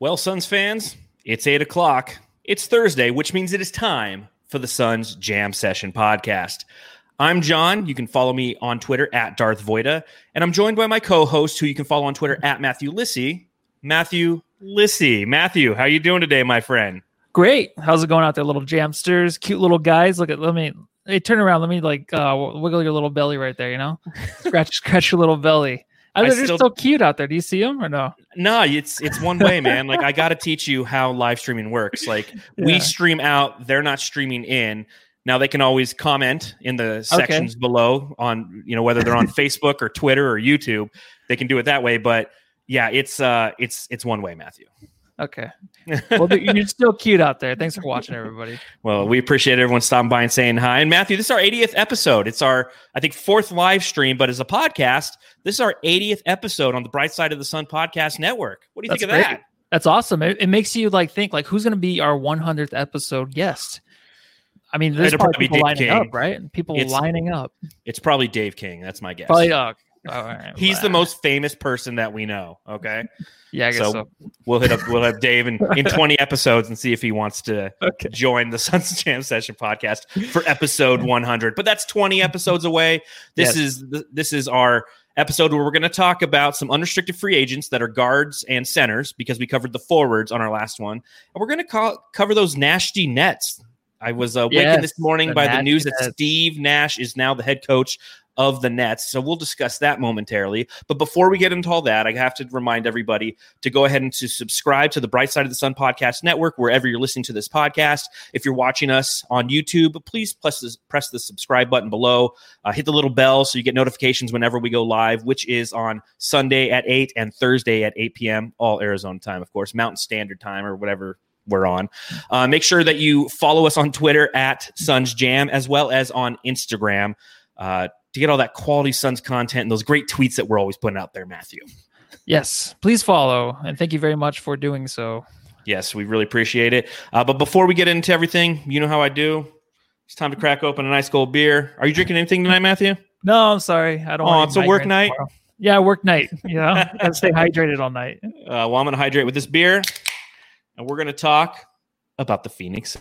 Well, Suns fans, it's eight o'clock. It's Thursday, which means it is time for the Suns Jam Session podcast. I'm John. You can follow me on Twitter at Darth Voida, and I'm joined by my co-host, who you can follow on Twitter at Matthew Lissy. Matthew Lissy. Matthew, how you doing today, my friend? Great. How's it going out there, little jamsters? Cute little guys. Look at let me hey, turn around. Let me like uh, wiggle your little belly right there. You know, scratch scratch your little belly. I, they're still, so cute out there. Do you see them or no? No, it's it's one way, man. like I got to teach you how live streaming works. Like yeah. we stream out, they're not streaming in. Now they can always comment in the sections okay. below on you know whether they're on Facebook or Twitter or YouTube. They can do it that way, but yeah, it's uh it's it's one way, Matthew. Okay. Well, you're still cute out there. Thanks for watching, everybody. well, we appreciate everyone stopping by and saying hi. And Matthew, this is our 80th episode. It's our, I think, fourth live stream, but as a podcast, this is our 80th episode on the Bright Side of the Sun podcast network. What do you That's think of great. that? That's awesome. It, it, makes you like think like who's going to be our 100th episode guest. I mean, there's probably, probably people lining King. up, right? People it's, lining up. It's probably Dave King. That's my guess. Probably, uh, He's the most famous person that we know. Okay. Yeah, so, so, we'll hit up we'll have Dave in, in 20 episodes and see if he wants to okay. join the Suns Jam Session podcast for episode 100. But that's 20 episodes away. This yes. is this is our episode where we're going to talk about some unrestricted free agents that are guards and centers because we covered the forwards on our last one. And we're going to call, cover those nasty nets. I was uh, yes, wakened this morning by the news that Steve Nash is now the head coach of the Nets. So we'll discuss that momentarily. But before we get into all that, I have to remind everybody to go ahead and to subscribe to the Bright Side of the Sun Podcast Network wherever you're listening to this podcast. If you're watching us on YouTube, please press the, press the subscribe button below. Uh, hit the little bell so you get notifications whenever we go live, which is on Sunday at 8 and Thursday at 8 p.m., all Arizona time, of course, Mountain Standard Time or whatever we're on. Uh, make sure that you follow us on Twitter at Suns Jam as well as on Instagram. Uh, to get all that quality Suns content and those great tweets that we're always putting out there, Matthew. Yes, please follow. And thank you very much for doing so. Yes, we really appreciate it. Uh, but before we get into everything, you know how I do. It's time to crack open a nice cold beer. Are you drinking anything tonight, Matthew? No, I'm sorry. I don't. Oh, it's a work night. Tomorrow. Yeah, work night. You know, gotta stay hydrated all night. Uh, well, I'm gonna hydrate with this beer, and we're gonna talk about the Phoenix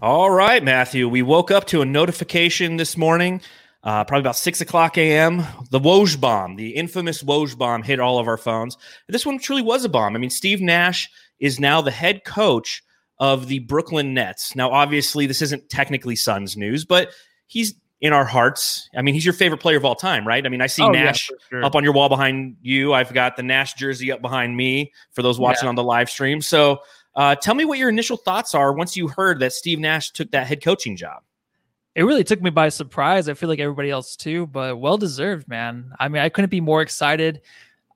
All right, Matthew. We woke up to a notification this morning, uh, probably about six o'clock a.m. The Woj bomb, the infamous Woj bomb, hit all of our phones. This one truly was a bomb. I mean, Steve Nash is now the head coach of the Brooklyn Nets. Now, obviously, this isn't technically Suns news, but he's in our hearts. I mean, he's your favorite player of all time, right? I mean, I see oh, Nash yeah, sure. up on your wall behind you. I've got the Nash jersey up behind me for those watching yeah. on the live stream. So, uh, tell me what your initial thoughts are once you heard that Steve Nash took that head coaching job. It really took me by surprise. I feel like everybody else too, but well deserved, man. I mean, I couldn't be more excited.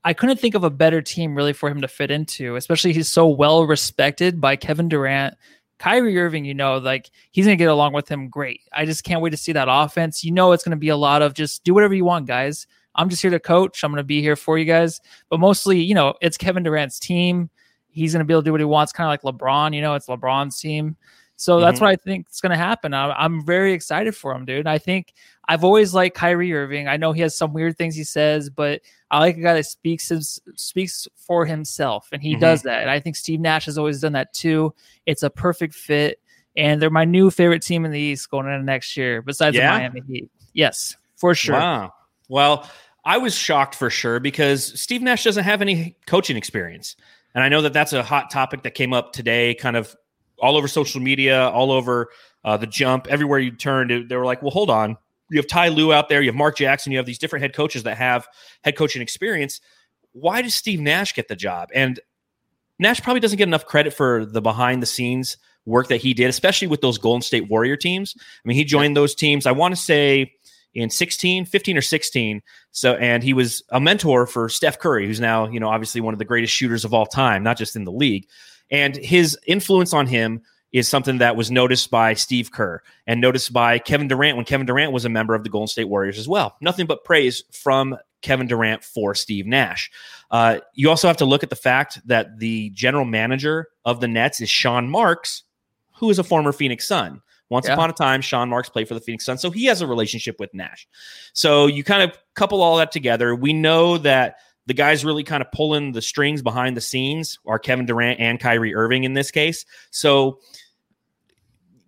I couldn't think of a better team really for him to fit into, especially he's so well respected by Kevin Durant. Kyrie Irving, you know, like he's going to get along with him great. I just can't wait to see that offense. You know, it's going to be a lot of just do whatever you want, guys. I'm just here to coach. I'm going to be here for you guys. But mostly, you know, it's Kevin Durant's team he's going to be able to do what he wants, kind of like LeBron. You know, it's LeBron's team. So mm-hmm. that's what I think is going to happen. I'm, I'm very excited for him, dude. I think I've always liked Kyrie Irving. I know he has some weird things he says, but I like a guy that speaks his, speaks for himself, and he mm-hmm. does that. And I think Steve Nash has always done that too. It's a perfect fit, and they're my new favorite team in the East going into next year, besides yeah? the Miami Heat. Yes, for sure. Wow. Well, I was shocked for sure because Steve Nash doesn't have any coaching experience. And I know that that's a hot topic that came up today, kind of all over social media, all over uh, the jump, everywhere you turned. They were like, well, hold on. You have Ty Lue out there, you have Mark Jackson, you have these different head coaches that have head coaching experience. Why does Steve Nash get the job? And Nash probably doesn't get enough credit for the behind the scenes work that he did, especially with those Golden State Warrior teams. I mean, he joined those teams, I want to say in 16, 15 or 16. So, and he was a mentor for Steph Curry, who's now, you know, obviously one of the greatest shooters of all time, not just in the league. And his influence on him is something that was noticed by Steve Kerr and noticed by Kevin Durant when Kevin Durant was a member of the Golden State Warriors as well. Nothing but praise from Kevin Durant for Steve Nash. Uh, you also have to look at the fact that the general manager of the Nets is Sean Marks, who is a former Phoenix Sun. Once yeah. upon a time, Sean Marks played for the Phoenix Suns, so he has a relationship with Nash. So you kind of couple all that together. We know that the guys really kind of pulling the strings behind the scenes are Kevin Durant and Kyrie Irving in this case. So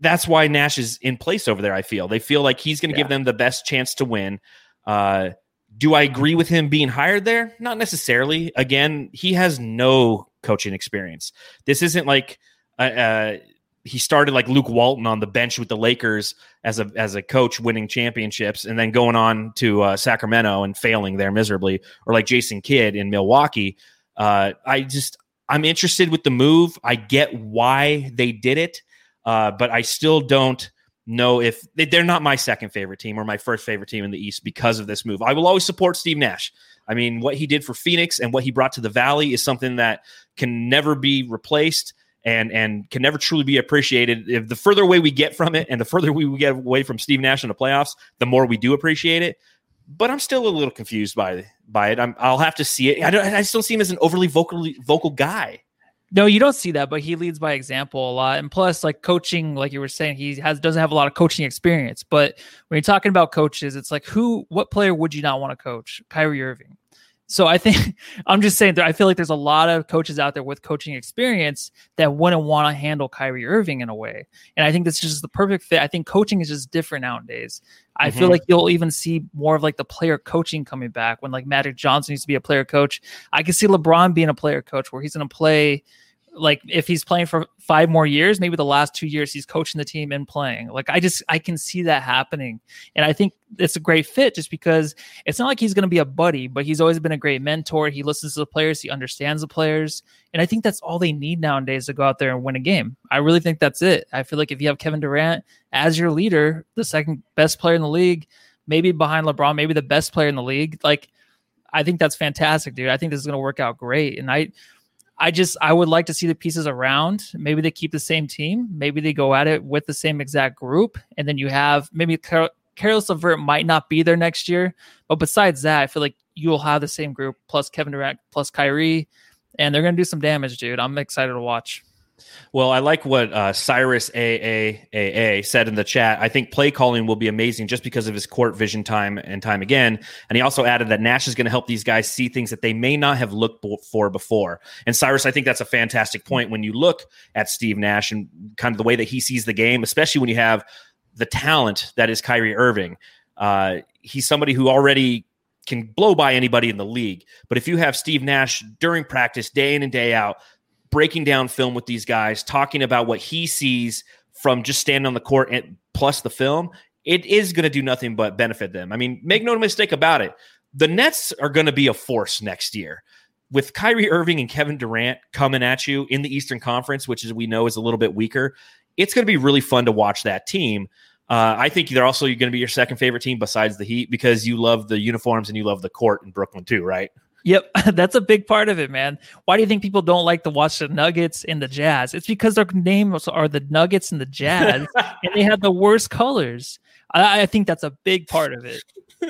that's why Nash is in place over there. I feel they feel like he's going to yeah. give them the best chance to win. Uh, do I agree with him being hired there? Not necessarily. Again, he has no coaching experience. This isn't like uh, uh, he started like Luke Walton on the bench with the Lakers as a as a coach, winning championships, and then going on to uh, Sacramento and failing there miserably, or like Jason Kidd in Milwaukee. Uh, I just I'm interested with the move. I get why they did it, uh, but I still don't know if they're not my second favorite team or my first favorite team in the East because of this move. I will always support Steve Nash. I mean, what he did for Phoenix and what he brought to the Valley is something that can never be replaced and and can never truly be appreciated. If the further away we get from it, and the further we get away from Steve Nash in the playoffs, the more we do appreciate it. But I'm still a little confused by by it. i will have to see it. I don't. I still see him as an overly vocally vocal guy. No, you don't see that, but he leads by example a lot. And plus, like coaching, like you were saying, he has doesn't have a lot of coaching experience. But when you're talking about coaches, it's like who, what player would you not want to coach? Kyrie Irving. So I think I'm just saying that I feel like there's a lot of coaches out there with coaching experience that wouldn't want to handle Kyrie Irving in a way. And I think this is just the perfect fit. I think coaching is just different nowadays. I mm-hmm. feel like you'll even see more of like the player coaching coming back when like Magic Johnson used to be a player coach. I can see LeBron being a player coach where he's going to play like if he's playing for five more years, maybe the last two years he's coaching the team and playing. Like I just I can see that happening, and I think it's a great fit just because it's not like he's going to be a buddy, but he's always been a great mentor. He listens to the players, he understands the players, and I think that's all they need nowadays to go out there and win a game. I really think that's it. I feel like if you have Kevin Durant as your leader, the second best player in the league, maybe behind LeBron, maybe the best player in the league, like. I think that's fantastic, dude. I think this is going to work out great. And I I just I would like to see the pieces around. Maybe they keep the same team. Maybe they go at it with the same exact group, and then you have maybe Car- Caris LeVert might not be there next year, but besides that, I feel like you'll have the same group plus Kevin Durant plus Kyrie, and they're gonna do some damage, dude. I'm excited to watch. Well, I like what uh, Cyrus AAAA said in the chat. I think play calling will be amazing just because of his court vision time and time again. And he also added that Nash is going to help these guys see things that they may not have looked for before. And Cyrus, I think that's a fantastic point when you look at Steve Nash and kind of the way that he sees the game, especially when you have the talent that is Kyrie Irving. Uh, he's somebody who already can blow by anybody in the league. But if you have Steve Nash during practice, day in and day out, breaking down film with these guys, talking about what he sees from just standing on the court and plus the film, it is going to do nothing but benefit them. I mean, make no mistake about it. The Nets are going to be a force next year. With Kyrie Irving and Kevin Durant coming at you in the Eastern Conference, which as we know is a little bit weaker, it's going to be really fun to watch that team. Uh, I think they're also going to be your second favorite team besides the Heat because you love the uniforms and you love the court in Brooklyn too, right? Yep, that's a big part of it, man. Why do you think people don't like to watch the Nuggets and the Jazz? It's because their names are the Nuggets and the Jazz, and they have the worst colors. I, I, think that's a big part of it.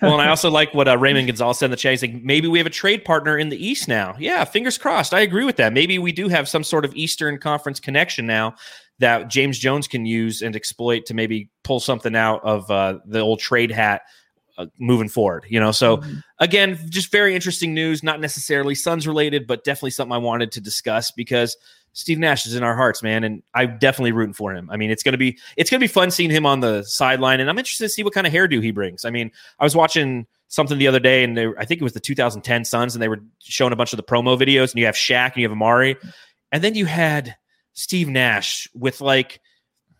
well, and I also like what uh, Raymond Gonzalez said in the chat. He's like, maybe we have a trade partner in the East now. Yeah, fingers crossed. I agree with that. Maybe we do have some sort of Eastern Conference connection now that James Jones can use and exploit to maybe pull something out of uh, the old trade hat uh, moving forward. You know, so mm-hmm. again, just very interesting news. Not necessarily Suns related, but definitely something I wanted to discuss because Steve Nash is in our hearts, man, and I'm definitely rooting for him. I mean, it's gonna be it's gonna be fun seeing him on the sideline, and I'm interested to see what kind of hairdo he brings. I mean, I was watching something the other day, and they, I think it was the 2010 Suns, and they were showing a bunch of the promo videos, and you have Shaq and you have Amar'e, and then you had Steve Nash with like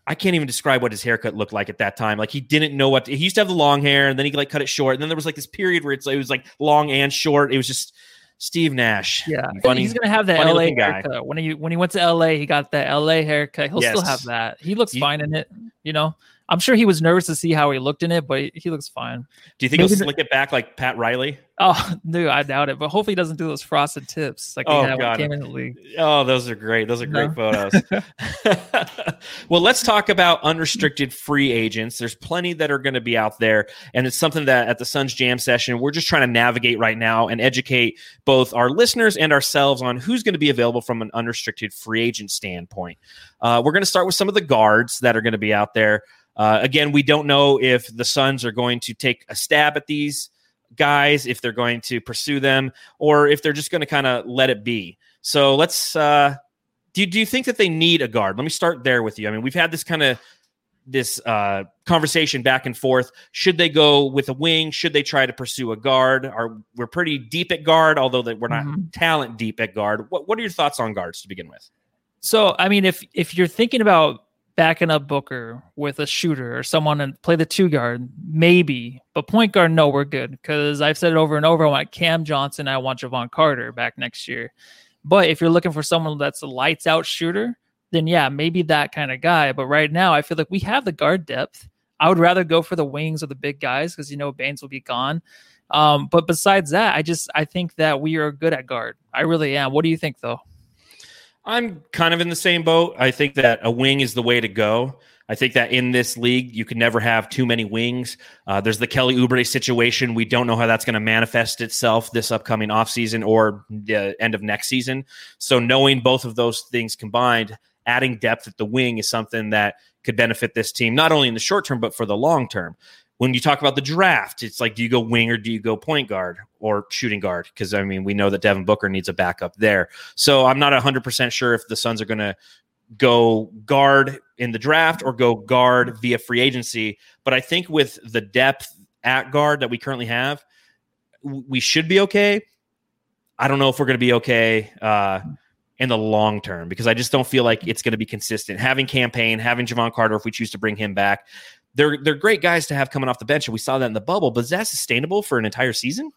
I can't even describe what his haircut looked like at that time. Like he didn't know what to, he used to have the long hair, and then he like cut it short. And then there was like this period where it's like, it was like long and short. It was just Steve Nash. Yeah, funny, he's gonna have that LA haircut. Guy. When he when he went to LA, he got that LA haircut. He'll yes. still have that. He looks he, fine in it. You know, I'm sure he was nervous to see how he looked in it, but he looks fine. Do you think Maybe he'll slick it back like Pat Riley? Oh no, I doubt it. But hopefully he doesn't do those frosted tips like oh, God. came in the league. Oh, those are great. Those are great no. photos. well, let's talk about unrestricted free agents. There's plenty that are going to be out there, and it's something that at the Suns Jam session we're just trying to navigate right now and educate both our listeners and ourselves on who's going to be available from an unrestricted free agent standpoint. Uh, we're going to start with some of the guards that are going to be out there. Uh, again, we don't know if the Suns are going to take a stab at these guys, if they're going to pursue them, or if they're just going to kind of let it be. So let's. Uh, do you, do you think that they need a guard? Let me start there with you. I mean, we've had this kind of this uh, conversation back and forth. Should they go with a wing? Should they try to pursue a guard? Are we're pretty deep at guard, although that we're not mm-hmm. talent deep at guard. What What are your thoughts on guards to begin with? So, I mean, if if you're thinking about backing up Booker with a shooter or someone and play the two guard, maybe. But point guard, no, we're good because I've said it over and over. I want Cam Johnson. I want Jevon Carter back next year. But if you're looking for someone that's a lights out shooter, then yeah, maybe that kind of guy. But right now, I feel like we have the guard depth. I would rather go for the wings or the big guys because you know Baynes will be gone. Um, but besides that, I just I think that we are good at guard. I really am. What do you think though? I'm kind of in the same boat. I think that a wing is the way to go. I think that in this league, you can never have too many wings. Uh, there's the Kelly Oubre situation. We don't know how that's going to manifest itself this upcoming offseason or the end of next season. So, knowing both of those things combined, adding depth at the wing is something that could benefit this team, not only in the short term, but for the long term when you talk about the draft, it's like, do you go wing or do you go point guard or shooting guard? Because I mean, we know that Devin Booker needs a backup there. So I'm not 100% sure if the Suns are going to go guard in the draft or go guard via free agency. But I think with the depth at guard that we currently have, we should be okay. I don't know if we're going to be okay uh, in the long term because I just don't feel like it's going to be consistent. Having Cam Payne, having Jevon Carter, if we choose to bring him back, they're they're great guys to have coming off the bench, and we saw that in the bubble. But is that sustainable for an entire season?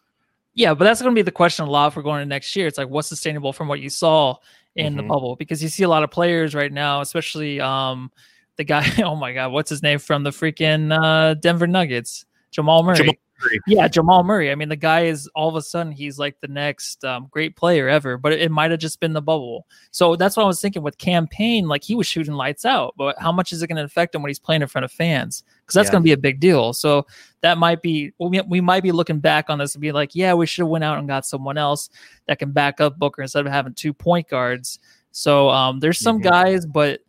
Yeah, but that's going to be the question a lot for going to next year. It's like what's sustainable from what you saw in mm-hmm. the bubble because you see a lot of players right now, especially um, the guy. Oh my God, what's his name from the freaking uh, Denver Nuggets? Jamal Murray. Jamal Murray. Yeah, Jamal Murray. I mean, the guy is all of a sudden he's like the next um, great player ever, but it, it might have just been the bubble. So that's what I was thinking with Cam Payne. Like he was shooting lights out, but how much is it going to affect him when he's playing in front of fans? Because that's yeah. going to be a big deal. So that might be well, we, we might be looking back on this and be like, yeah, we should have went out and got someone else that can back up Booker instead of having two point guards. So um, there's some mm-hmm. guys, but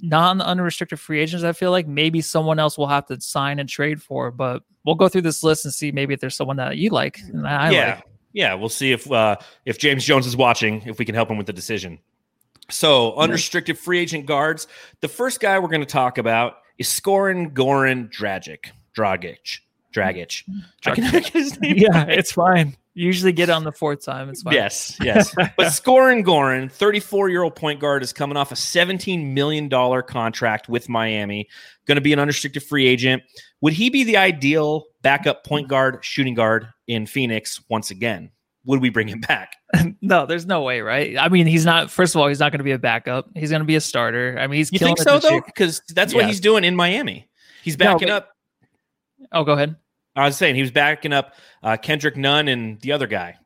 non unrestricted free agents, I feel like maybe someone else will have to sign and trade for. But we'll go through this list and see maybe if there's someone that you like and I yeah. like. Yeah, we'll see if uh, if James Jones is watching, if we can help him with the decision. So, unrestricted free agent guards. The first guy we're going to talk about is Scorin Goran Dragic. Dragic. Dragic. Dragic. yeah, it's fine. Usually get on the fourth time. It's fine. Yes, yes. but Scorin Goran, 34 year old point guard, is coming off a $17 million contract with Miami, going to be an unrestricted free agent. Would he be the ideal backup point guard, shooting guard in Phoenix once again? Would we bring him back? no, there's no way, right? I mean, he's not. First of all, he's not going to be a backup. He's going to be a starter. I mean, he's you think so though, because that's yeah. what he's doing in Miami. He's backing no, but, up. Oh, go ahead. I was saying he was backing up uh, Kendrick Nunn and the other guy.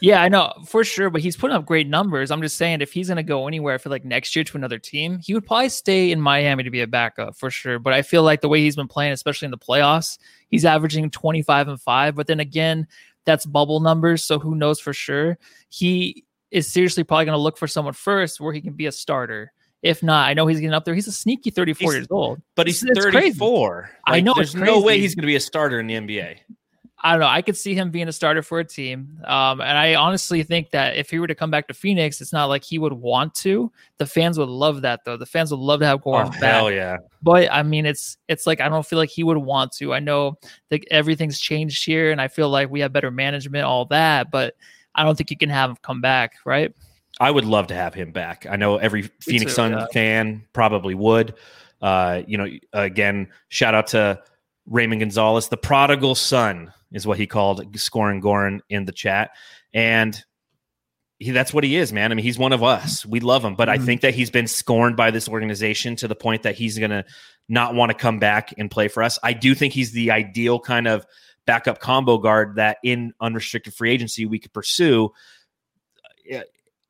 Yeah, I know for sure, but he's putting up great numbers. I'm just saying, if he's going to go anywhere for like next year to another team, he would probably stay in Miami to be a backup for sure. But I feel like the way he's been playing, especially in the playoffs, he's averaging 25 and five. But then again, that's bubble numbers, so who knows for sure? He is seriously probably going to look for someone first where he can be a starter. If not, I know he's getting up there. He's a sneaky 34 he's, years old. But he's it's 34. Like, I know. There's no way he's going to be a starter in the NBA. I don't know. I could see him being a starter for a team. Um, and I honestly think that if he were to come back to Phoenix, it's not like he would want to. The fans would love that though. The fans would love to have Goran oh, back. Hell yeah. But I mean it's it's like I don't feel like he would want to. I know that everything's changed here and I feel like we have better management, all that, but I don't think you can have him come back, right? I would love to have him back. I know every Phoenix Sun yeah. fan probably would. Uh, you know, again, shout out to Raymond Gonzalez, the prodigal son is what he called scoring Goran in the chat. And he, that's what he is, man. I mean, he's one of us. We love him, but mm-hmm. I think that he's been scorned by this organization to the point that he's going to not want to come back and play for us. I do think he's the ideal kind of backup combo guard that in unrestricted free agency we could pursue.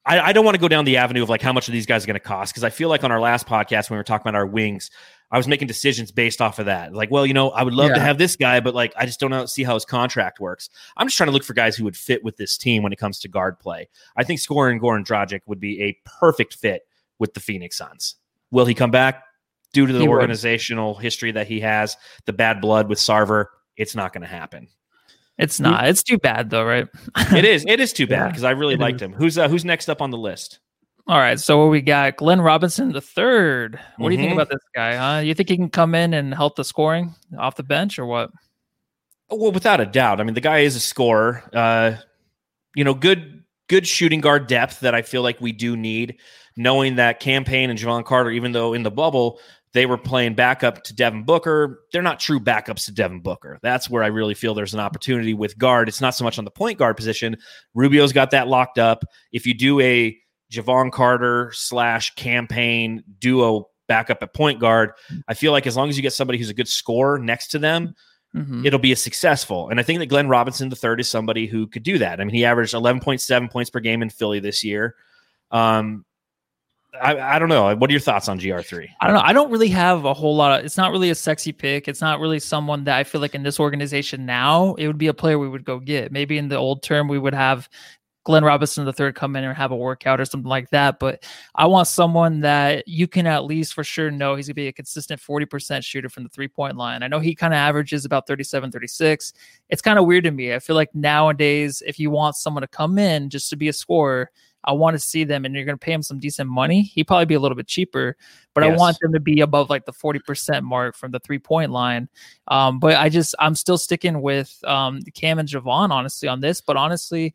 I, I don't want to go down the avenue of like how much are these guys going to cost because I feel like on our last podcast when we were talking about our wings, I was making decisions based off of that. Like, well, you know, I would love yeah. to have this guy, but like I just don't know see how his contract works. I'm just trying to look for guys who would fit with this team when it comes to guard play. I think scoring Goran Dragic would be a perfect fit with the Phoenix Suns. Will he come back? Due to the he organizational would. history that he has, the bad blood with Sarver, it's not going to happen. It's not. It's too bad though, right? it is. It is too bad because yeah, I really liked is. him. Who's uh, who's next up on the list? All right, so we got Glenn Robinson the third. What mm-hmm. do you think mm-hmm. about this guy? Huh? You think he can come in and help the scoring off the bench or what? Well, without a doubt. I mean, the guy is a scorer. Uh, you know, good good shooting guard depth that I feel like we do need. Knowing that Cam Payne and Jevon Carter, even though in the bubble they were playing backup to Devin Booker. They're not true backups to Devin Booker. That's where I really feel there's an opportunity with guard. It's not so much on the point guard position. Rubio's got that locked up. If you do a Jevon Carter slash Cam Payne duo backup at point guard, I feel like as long as you get somebody who's a good scorer next to them, mm-hmm. it'll be a successful. And I think that Glenn Robinson the third is somebody who could do that. I mean, he averaged 11.7 points per game in Philly this year. Um, I, I, don't know. What are your thoughts on GR3? I don't know. I don't really have a whole lot of. It's not really a sexy pick. It's not really someone that I feel like in this organization now it would be a player we would go get. Maybe in the old term we would have Glenn Robinson the third come in and have a workout or something like that. But I want someone that you can at least for sure know he's gonna be a consistent 40% shooter from the three point line. I know he kind of averages about 37, 36. It's kind of weird to me. I feel like nowadays, if you want someone to come in just to be a scorer, I want to see them and you're going to pay him some decent money. He'd probably be a little bit cheaper, but yes. I want them to be above like the 40% mark from the three point line. Um, but I just, I'm still sticking with um, Cam and Jevon, honestly, on this. But honestly,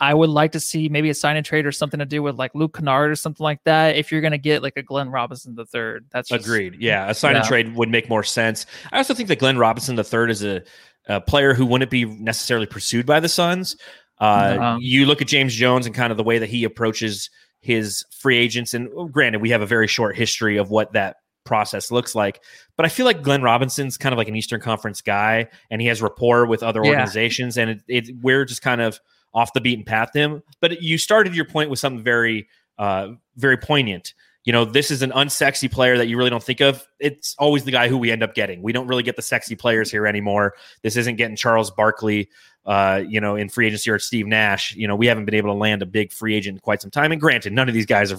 I would like to see maybe a sign and trade or something to do with like Luke Kennard or something like that. If you're going to get like a Glenn Robinson the third, that's just, agreed. Yeah, a sign yeah. and trade would make more sense. I also think that Glenn Robinson the third is a, a player who wouldn't be necessarily pursued by the Suns. Uh, uh-huh. You look at James Jones and kind of the way that he approaches his free agents. And granted, we have a very short history of what that process looks like. But I feel like Glenn Robinson's kind of like an Eastern Conference guy, and he has rapport with other yeah. organizations, and it, it, we're just kind of off the beaten path. Him, but you started your point with something very, uh, very poignant. You know, this is an unsexy player that you really don't think of. It's always the guy who we end up getting. We don't really get the sexy players here anymore. This isn't getting Charles Barkley uh, you know, in free agency or Steve Nash. You know, we haven't been able to land a big free agent in quite some time. And granted, none of these guys are,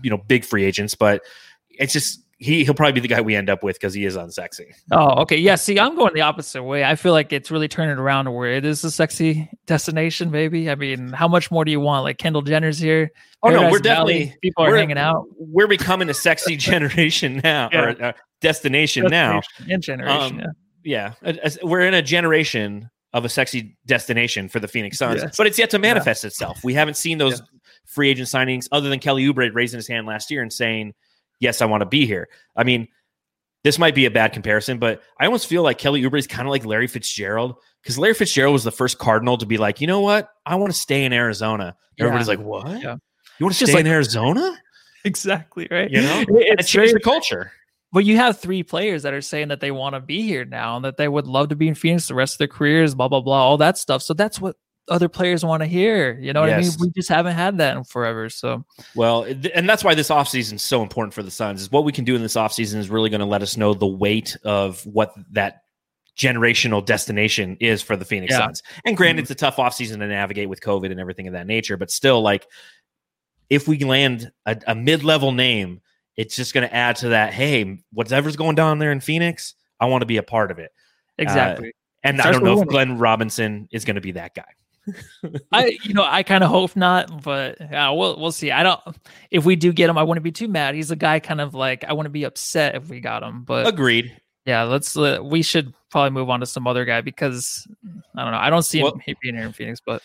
you know, big free agents, but it's just he he'll probably be the guy we end up with because he is unsexy. Oh, okay. Yeah. See, I'm going the opposite way. I feel like it's really turning around to where it is a sexy destination. Maybe. I mean, how much more do you want? Like Kendall Jenner's here. Oh Paradise no, we're Valley, definitely people are hanging out. We're becoming a sexy generation now, yeah. or destination, destination now. In generation. Um, yeah. yeah. We're in a generation of a sexy destination for the Phoenix Suns, yes. but it's yet to manifest yeah. itself. We haven't seen those yeah. free agent signings other than Kelly Oubre raising his hand last year and saying, "Yes, I want to be here." I mean, this might be a bad comparison, but I almost feel like Kelly Oubre is kind of like Larry Fitzgerald because Larry Fitzgerald was the first Cardinal to be like, you know what, I want to stay in Arizona. Yeah. Everybody's like, what? You want to stay like, in Arizona? Exactly right. You know, it, it's changed the culture. But you have three players that are saying that they want to be here now and that they would love to be in Phoenix the rest of their careers, blah, blah, blah, all that stuff. So that's what other players want to hear. You know what yes. I mean? We just haven't had that in forever. So, well, and that's why this offseason is so important for the Suns is what we can do in this offseason is really going to let us know the weight of what that generational destination is for the Phoenix yeah. Suns. And granted, mm-hmm. it's a tough offseason to navigate with COVID and everything of that nature, but still, like, if we land a, a mid level name it's just going to add to that. Hey, whatever's going down there in Phoenix, I want to be a part of it. Exactly. Uh, and I don't know if Glenn Robinson is going to be that guy. I, you know, I kind of hope not, but uh, we'll we'll see. I don't. If we do get him, I wouldn't be too mad. He's a guy kind of like I wouldn't be upset if we got him. But agreed. Yeah, let's. Uh, we should probably move on to some other guy because I don't know. I don't see well, him being here in Phoenix, but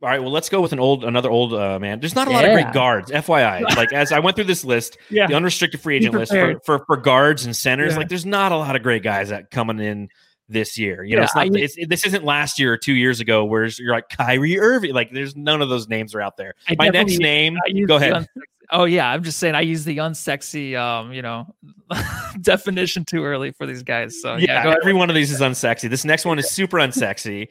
all right, well, let's go with an old, another old uh, man. There's not a yeah. lot of great guards, FYI. Like as I went through this list, yeah. the unrestricted free agent list for, for, for guards and centers, yeah. like there's not a lot of great guys that coming in this year. You know, it's not, I, it's, this isn't last year or two years ago where you're like Kyrie Irving. Like there's none of those names are out there. I My next name, go ahead. Oh yeah, I'm just saying I use the unsexy, um, you know, definition too early for these guys. So yeah, yeah every one of these is unsexy. This next one is super unsexy.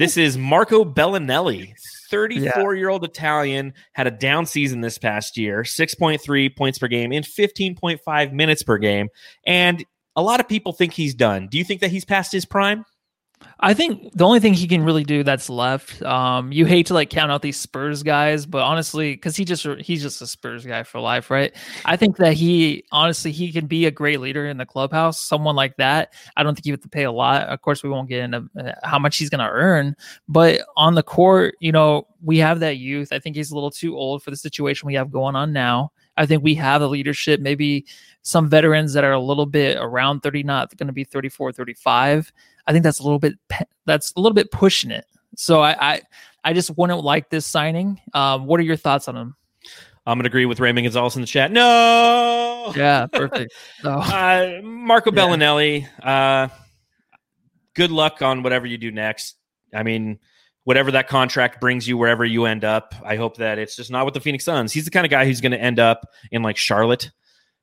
This is Marco Belinelli, 34 year old Italian, had a down season this past year, 6.3 points per game in 15.5 minutes per game, and a lot of people think he's done. Do you think that he's past his prime? I think the only thing he can really do that's left. Um, you hate to like count out these Spurs guys, but honestly, because he just he's just a Spurs guy for life, right? I think that he honestly he can be a great leader in the clubhouse. Someone like that, I don't think you have to pay a lot. Of course, we won't get into uh, how much he's going to earn, but on the court, you know, we have that youth. I think he's a little too old for the situation we have going on now. I think we have the leadership, maybe some veterans that are a little bit around 30, not going to be 34, 35. I think that's a little bit that's a little bit pushing it. So I I, I just wouldn't like this signing. Um, what are your thoughts on him? I'm gonna agree with Raymond Gonzalez in the chat. No. Yeah, perfect. Oh. Uh, Marco yeah. Belinelli. Uh, good luck on whatever you do next. I mean, whatever that contract brings you wherever you end up. I hope that it's just not with the Phoenix Suns. He's the kind of guy who's going to end up in like Charlotte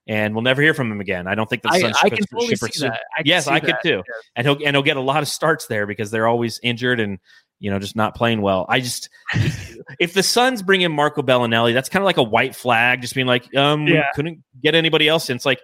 and we'll never hear from him again. I don't think the Suns I, I can totally see that. I yes, I could that. too. Yes. And he'll and he'll get a lot of starts there because they're always injured and you know just not playing well. I just if the Suns bring in Marco Belinelli, that's kind of like a white flag, just being like, um, yeah. couldn't get anybody else. And it's like,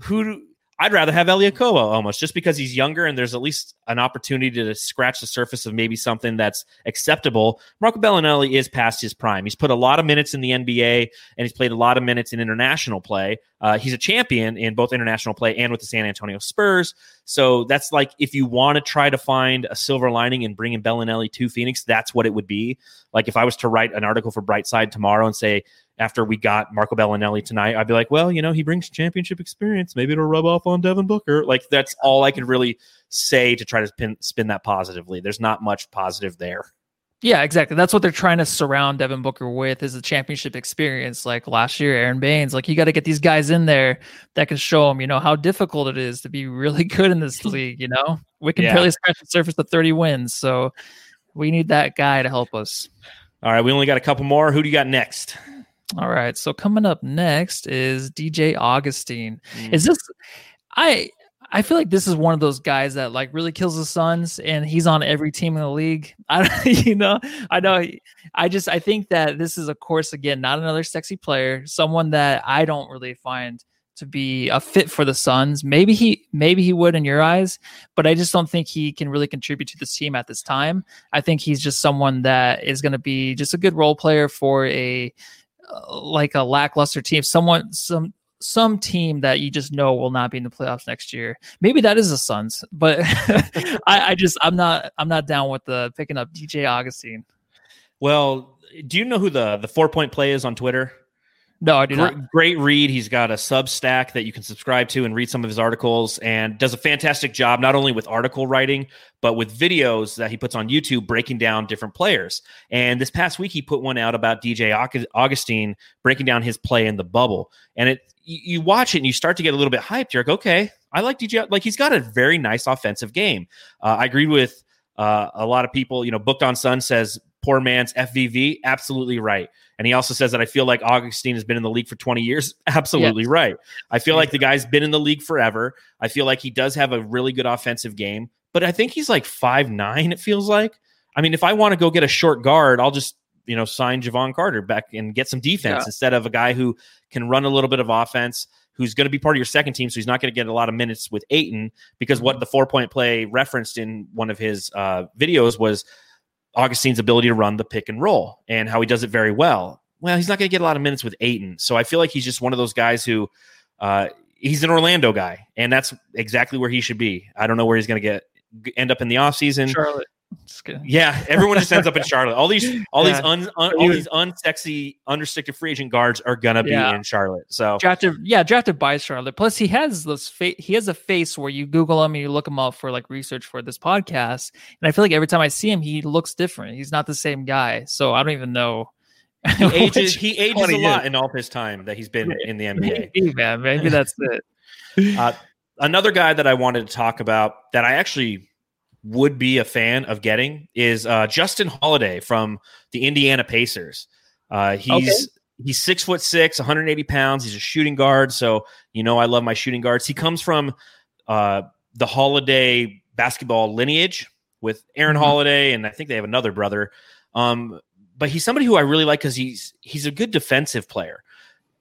who I'd rather have Elie Okobo almost just because he's younger and there's at least an opportunity to scratch the surface of maybe something that's acceptable. Marco Belinelli is past his prime. He's put a lot of minutes in the NBA and he's played a lot of minutes in international play. Uh, he's a champion in both international play and with the San Antonio Spurs. So that's like if you want to try to find a silver lining and bring in Belinelli to Phoenix, that's what it would be. Like if I was to write an article for Brightside tomorrow and say, after we got Marco Belinelli tonight, I'd be like, well, you know, he brings championship experience. Maybe it'll rub off on Devin Booker. Like that's all I can really say to try to spin, spin that positively. There's not much positive there. Yeah, exactly. That's what they're trying to surround Devin Booker with is a championship experience. Like last year, Aron Baynes, like you got to get these guys in there that can show them, you know, how difficult it is to be really good in this league. You know, we can yeah. barely scratch the surface of 30 wins. So we need that guy to help us. All right. We only got a couple more. Who do you got next? All right. So coming up next is DJ Augustin. Mm. Is this I I feel like this is one of those guys that like really kills the Suns and he's on every team in the league. I you know, I know I just I think that this is of course again not another sexy player, someone that I don't really find to be a fit for the Suns. Maybe he maybe he would in your eyes, but I just don't think he can really contribute to this team at this time. I think he's just someone that is going to be just a good role player for a like a lackluster team, someone some some team that you just know will not be in the playoffs next year. Maybe that is the Suns, but I, I, just I'm not I'm not down with the picking up DJ Augustin. Well, do you know who the the four point play is on Twitter? No, I do great, not. Great read. He's got a Substack that you can subscribe to and read some of his articles, and does a fantastic job not only with article writing but with videos that he puts on YouTube breaking down different players. And this past week, he put one out about DJ Augustin breaking down his play in the bubble, and it you watch it and you start to get a little bit hyped. You're like, okay, I like DJ. Like he's got a very nice offensive game. Uh, I agreed with uh, a lot of people. You know, Booked on Sun says poor man's FVV. Absolutely right. And he also says that I feel like Augustin has been in the league for 20 years. Absolutely yes. right. I feel like the guy's been in the league forever. I feel like he does have a really good offensive game, but I think he's like five nine. it feels like. I mean, if I want to go get a short guard, I'll just, you know, sign Jevon Carter back and get some defense yeah. instead of a guy who can run a little bit of offense, who's going to be part of your second team. So he's not going to get a lot of minutes with Ayton because what mm-hmm. the four point play referenced in one of his uh, videos was Augustin's ability to run the pick and roll and how he does it very well. Well, he's not going to get a lot of minutes with Ayton. So I feel like he's just one of those guys who uh, he's an Orlando guy, and that's exactly where he should be. I don't know where he's going to get end up in the offseason. Charlotte. Yeah, everyone just ends up in Charlotte. All these, all yeah. these, un, un, all these unsexy, unrestricted free agent guards are gonna be yeah. in Charlotte. So drafted, yeah, drafted by Charlotte. Plus, he has this face. He has a face where you Google him and you look him up for like research for this podcast. And I feel like every time I see him, he looks different. He's not the same guy. So I don't even know. He ages. he ages a lot in all his time that he's been in the NBA. Maybe, man, maybe that's it. Uh, another guy that I wanted to talk about that I actually would be a fan of getting is uh, Justin Holiday from the Indiana Pacers. Uh, he's okay. he's six foot six, 180 pounds. He's a shooting guard, so you know I love my shooting guards. He comes from uh, the Holiday basketball lineage with Aaron mm-hmm. Holiday, and I think they have another brother. Um, but he's somebody who I really like because he's he's a good defensive player.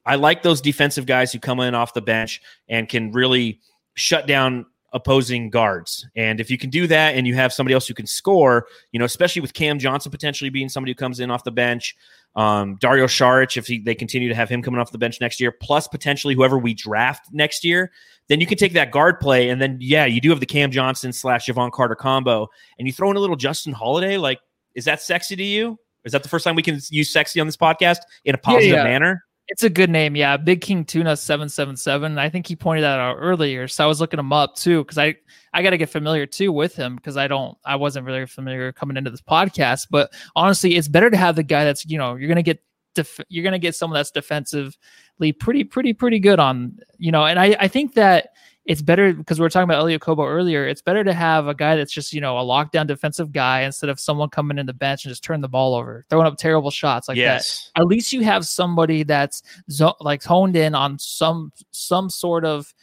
I like those defensive guys who come in off the bench and can really shut down opposing guards. And if you can do that and you have somebody else who can score, you know, especially with Cam Johnson potentially being somebody who comes in off the bench, um, Dario Saric, if he, they continue to have him coming off the bench next year, plus potentially whoever we draft next year, then you can take that guard play. And then, yeah, you do have the Cam Johnson slash Jevon Carter combo. And you throw in a little Justin Holiday. Like, is that sexy to you? Is that the first time we can use sexy on this podcast in a positive yeah, yeah. manner? It's a good name, yeah. Big King Tuna seven seven seven. I think he pointed that out earlier, so I was looking him up too because I I got to get familiar too with him because I don't I wasn't really familiar coming into this podcast. But honestly, it's better to have the guy that's you know you're gonna get def- you're gonna get someone that's defensively pretty pretty pretty good on you know, and I I think that it's better because we are talking about Elie Okobo earlier. It's better to have a guy that's just you know a lockdown defensive guy instead of someone coming in the bench and just turn the ball over, throwing up terrible shots like yes. that. At least you have somebody that's zo- like honed in on some some sort of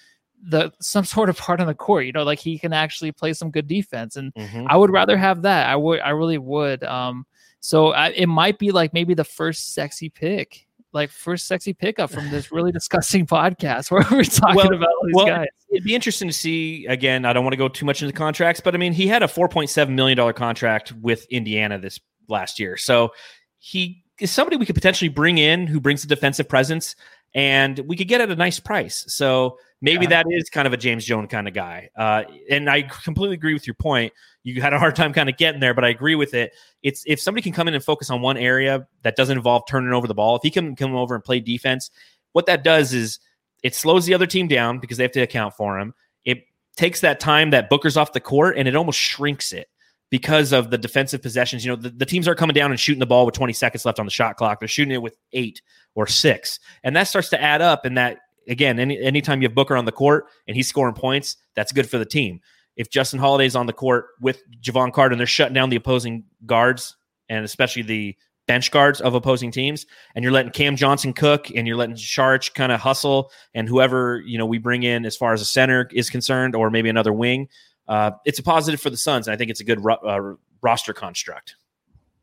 the some sort of part on the court. You know, like he can actually play some good defense, and mm-hmm. I would rather have that. I would, I really would. Um, so I, it might be like maybe the first sexy pick like first sexy pickup from this really disgusting podcast where we're talking well, about these well, guys. It'd be interesting to see again. I don't want to go too much into contracts, but I mean, he had a four point seven million dollar contract with Indiana this last year, so he is somebody we could potentially bring in who brings the defensive presence, and we could get at a nice price. So maybe yeah. that is kind of a James Jones kind of guy. Uh, and I completely agree with your point. You had a hard time kind of getting there, but I agree with it. It's if somebody can come in and focus on one area that doesn't involve turning over the ball, if he can come over and play defense, what that does is it slows the other team down because they have to account for him. It takes that time that Booker's off the court and it almost shrinks it because of the defensive possessions. You know, the, the teams are coming down and shooting the ball with 20 seconds left on the shot clock. They're shooting it with eight or six. And that starts to add up. And that, again, any, anytime you have Booker on the court and he's scoring points, that's good for the team. If Justin Holiday's on the court with Jevon Carter and they're shutting down the opposing guards and especially the bench guards of opposing teams, and you're letting Cam Johnson cook and you're letting Saric kind of hustle and whoever, you know, we bring in as far as a center is concerned or maybe another wing, uh, it's a positive for the Suns. And I think it's a good ro- uh, roster construct.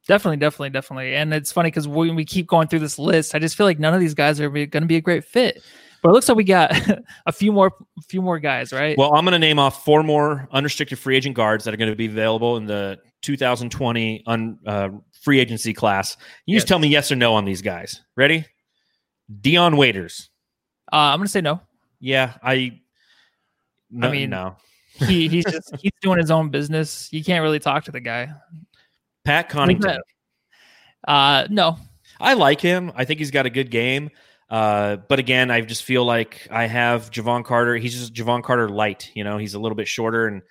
Definitely, definitely, definitely. And it's funny because when we keep going through this list, I just feel like none of these guys are going to be a great fit. But it looks like we got a few more, a few more guys, right? Well, I'm going to name off four more unrestricted free agent guards that are going to be available in the 2020 un, uh, free agency class. You yes. just tell me yes or no on these guys. Ready? Dion Waiters. Uh, I'm going to say no. Yeah, I. No, I mean, no. he he's just he's doing his own business. You can't really talk to the guy. Pat Connaughton. Uh, no. I like him. I think he's got a good game. Uh, but again, I just feel like I have Jevon Carter. He's just Jevon Carter light. You know, he's a little bit shorter and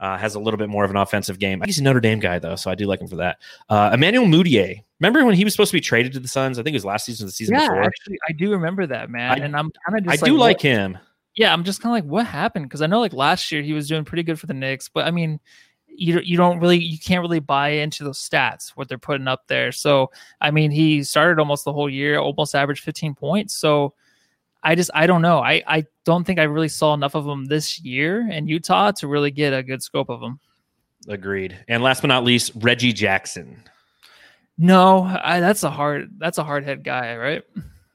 uh, has a little bit more of an offensive game. He's a Notre Dame guy though, so I do like him for that. Uh, Emmanuel Mudiay. Remember when he was supposed to be traded to the Suns? I think it was last season, the season yeah, before. Actually, I do remember that man, I, and I'm kind of. I like, do like what? him. Yeah, I'm just kind of like, what happened? Because I know like last year he was doing pretty good for the Knicks, but I mean, you you don't really you can't really buy into those stats what they're putting up there. So I mean, he started almost the whole year, almost averaged 15 points. So I just I don't know. I I don't think I really saw enough of him this year in Utah to really get a good scope of him. Agreed. And last but not least, Reggie Jackson. No, I, that's a hard that's a hard head guy, right?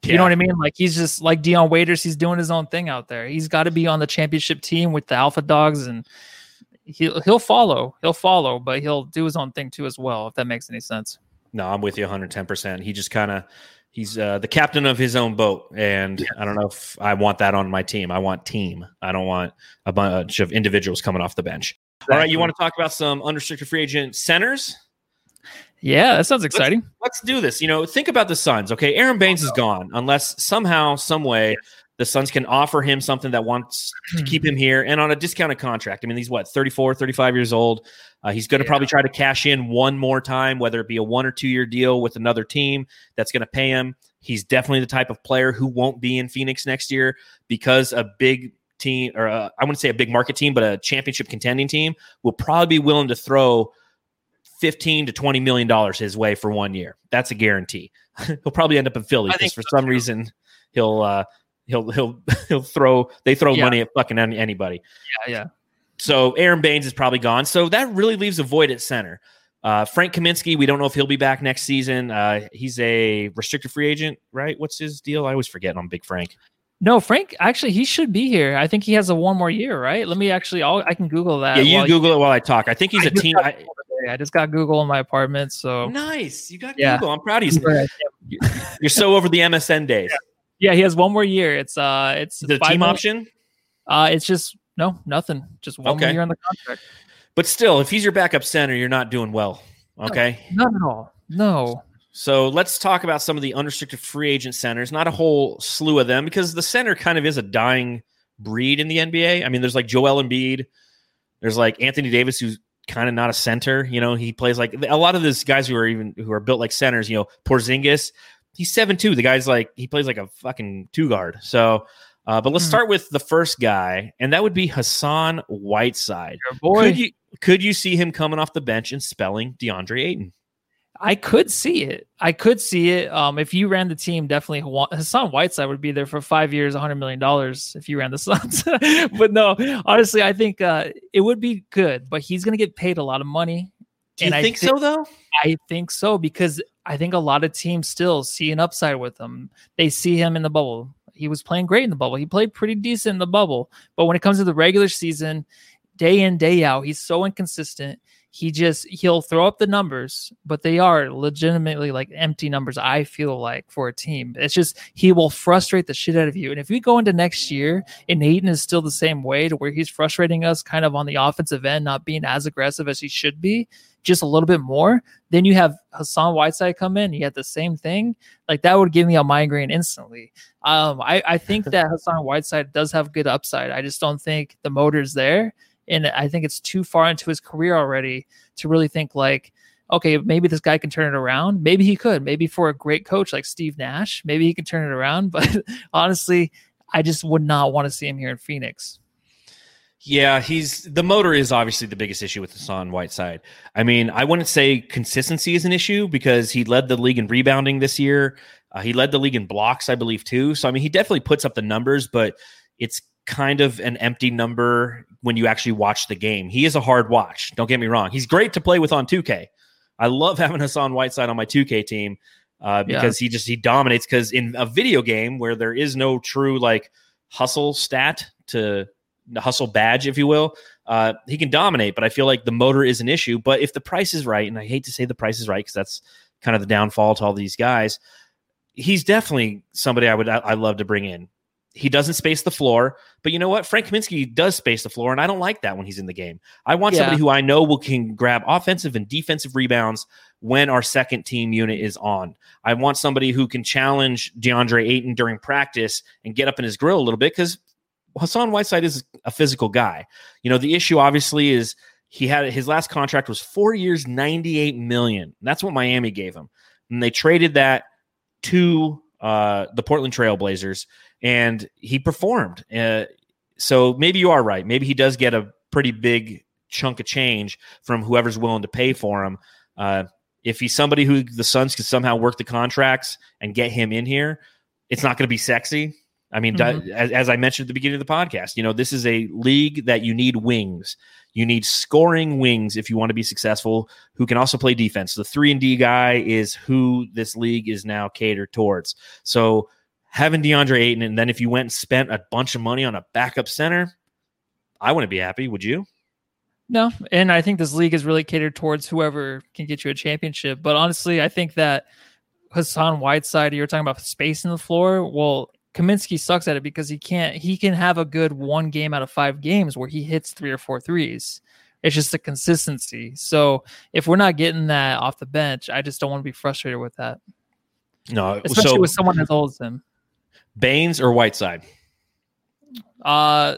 Yeah. You know what I mean? Like he's just like Dion Waiters. He's doing his own thing out there. He's got to be on the championship team with the Alpha Dogs, and he'll he'll follow. He'll follow, but he'll do his own thing too as well. If that makes any sense. No, I'm with you 110. percent He just kind of he's uh, the captain of his own boat, and I don't know if I want that on my team. I want team. I don't want a bunch of individuals coming off the bench. Exactly. All right, you want to talk about some unrestricted free agent centers? Yeah, that sounds exciting. Let's, let's, do this. You know, think about the Suns. Okay, Aron Baynes is gone unless somehow, some way, the Suns can offer him something that wants to keep him here and on a discounted contract. I mean, he's what 34, 35 years old. Uh, he's going to yeah. probably try to cash in one more time, whether it be a one or two year deal with another team that's going to pay him. He's definitely the type of player who won't be in Phoenix next year because a big team, or a, I wouldn't say a big market team, but a championship contending team will probably be willing to throw 15 to 20 million dollars his way for one year. That's a guarantee. he'll probably end up in Philly because for so some too. reason he'll uh he'll he'll he'll throw they throw yeah. money at fucking anybody. Yeah, yeah. So Aron Baynes is probably gone. So that really leaves a void at center. Uh, Frank Kaminsky, we don't know if he'll be back next season. Uh, he's a restricted free agent, right? What's his deal? I always forget on Big Frank. No, Frank. Actually, he should be here. I think he has a one more year, right? Let me actually. I'll, i can Google that. Yeah, you Google it while I talk. I think he's I a team. I, I, just got Google in my apartment. So nice. You got yeah. Google. I'm proud of you. You're so over the MSN days. Yeah. yeah, he has one more year. It's uh, it's the team option. Uh, it's just no, nothing. Just one okay. more year on the contract. But still, if he's your backup center, you're not doing well. Okay, no, not at all. No. So let's talk about some of the unrestricted free agent centers. Not a whole slew of them because the center kind of is a dying breed in the NBA. I mean, there's like Joel Embiid. There's like Anthony Davis, who's kind of not a center. You know, he plays like a lot of these guys who are even who are built like centers. You know, Porzingis, he's seven two. The guy's like he plays like a fucking two guard. So, uh, but let's hmm. start with the first guy, and that would be Hassan Whiteside. Your boy. Could you could you see him coming off the bench and spelling DeAndre Ayton? I could see it. I could see it. Um, if you ran the team, definitely Hassan Whiteside would be there for five years, hundred million dollars if you ran the Suns. but no, honestly, I think uh, it would be good. But he's going to get paid a lot of money. Do you and think, so though? I think so because I think a lot of teams still see an upside with him. They see him in the bubble. He was playing great in the bubble. He played pretty decent in the bubble. But when it comes to the regular season, day in day out, he's so inconsistent he just he'll throw up the numbers, but they are legitimately like empty numbers. I feel like for a team, it's just he will frustrate the shit out of you. And if we go into next year and Ayton is still the same way to where he's frustrating us, kind of on the offensive end, not being as aggressive as he should be, just a little bit more, then you have Hassan Whiteside come in. You have the same thing. Like that would give me a migraine instantly. Um, I, I think that Hassan Whiteside does have good upside. I just don't think the motor's there. And I think it's too far into his career already to really think like, okay, maybe this guy can turn it around. Maybe he could. Maybe for a great coach like Steve Nash, maybe he can turn it around. But honestly, I just would not want to see him here in Phoenix. Yeah, he's the motor is obviously the biggest issue with Hassan Whiteside. I mean, I wouldn't say consistency is an issue because he led the league in rebounding this year. Uh, he led the league in blocks, I believe, too. So I mean, he definitely puts up the numbers, but it's kind of an empty number when you actually watch the game. He is a hard watch. Don't get me wrong. He's great to play with on 2K. I love having Hassan Whiteside on my 2K team uh, because yeah. he just he dominates. Because in a video game where there is no true like hustle stat to the hustle badge, if you will, uh, he can dominate. But I feel like the motor is an issue. But if the price is right, and I hate to say the price is right because that's kind of the downfall to all these guys, he's definitely somebody I would I, I love to bring in he doesn't space the floor. But you know what? Frank Kaminsky does space the floor, and I don't like that when he's in the game. I want yeah. somebody who I know will can grab offensive and defensive rebounds when our second team unit is on. I want somebody who can challenge DeAndre Ayton during practice and get up in his grill a little bit because Hassan Whiteside is a physical guy. You know, the issue obviously is he had his last contract was four years, 98 million. That's what Miami gave him. And they traded that to uh, the Portland Trailblazers and he performed. Uh, so maybe you are right. Maybe he does get a pretty big chunk of change from whoever's willing to pay for him. Uh, if he's somebody who the Suns can somehow work the contracts and get him in here, it's not going to be sexy. I mean, mm-hmm. as, as, I mentioned at the beginning of the podcast, you know, this is a league that you need wings. You need scoring wings if you want to be successful, who can also play defense. The three and D guy is who this league is now catered towards. So having DeAndre Ayton, and then if you went and spent a bunch of money on a backup center, I wouldn't be happy. Would you? No, and I think this league is really catered towards whoever can get you a championship. But honestly, I think that Hassan Whiteside, you're talking about space in the floor. Well, Kaminsky sucks at it because he can't. He can have a good one game out of five games where he hits three or four threes. It's just a consistency. So if we're not getting that off the bench, I just don't want to be frustrated with that. No, especially so, with someone as old as him. Baynes or Whiteside? Uh,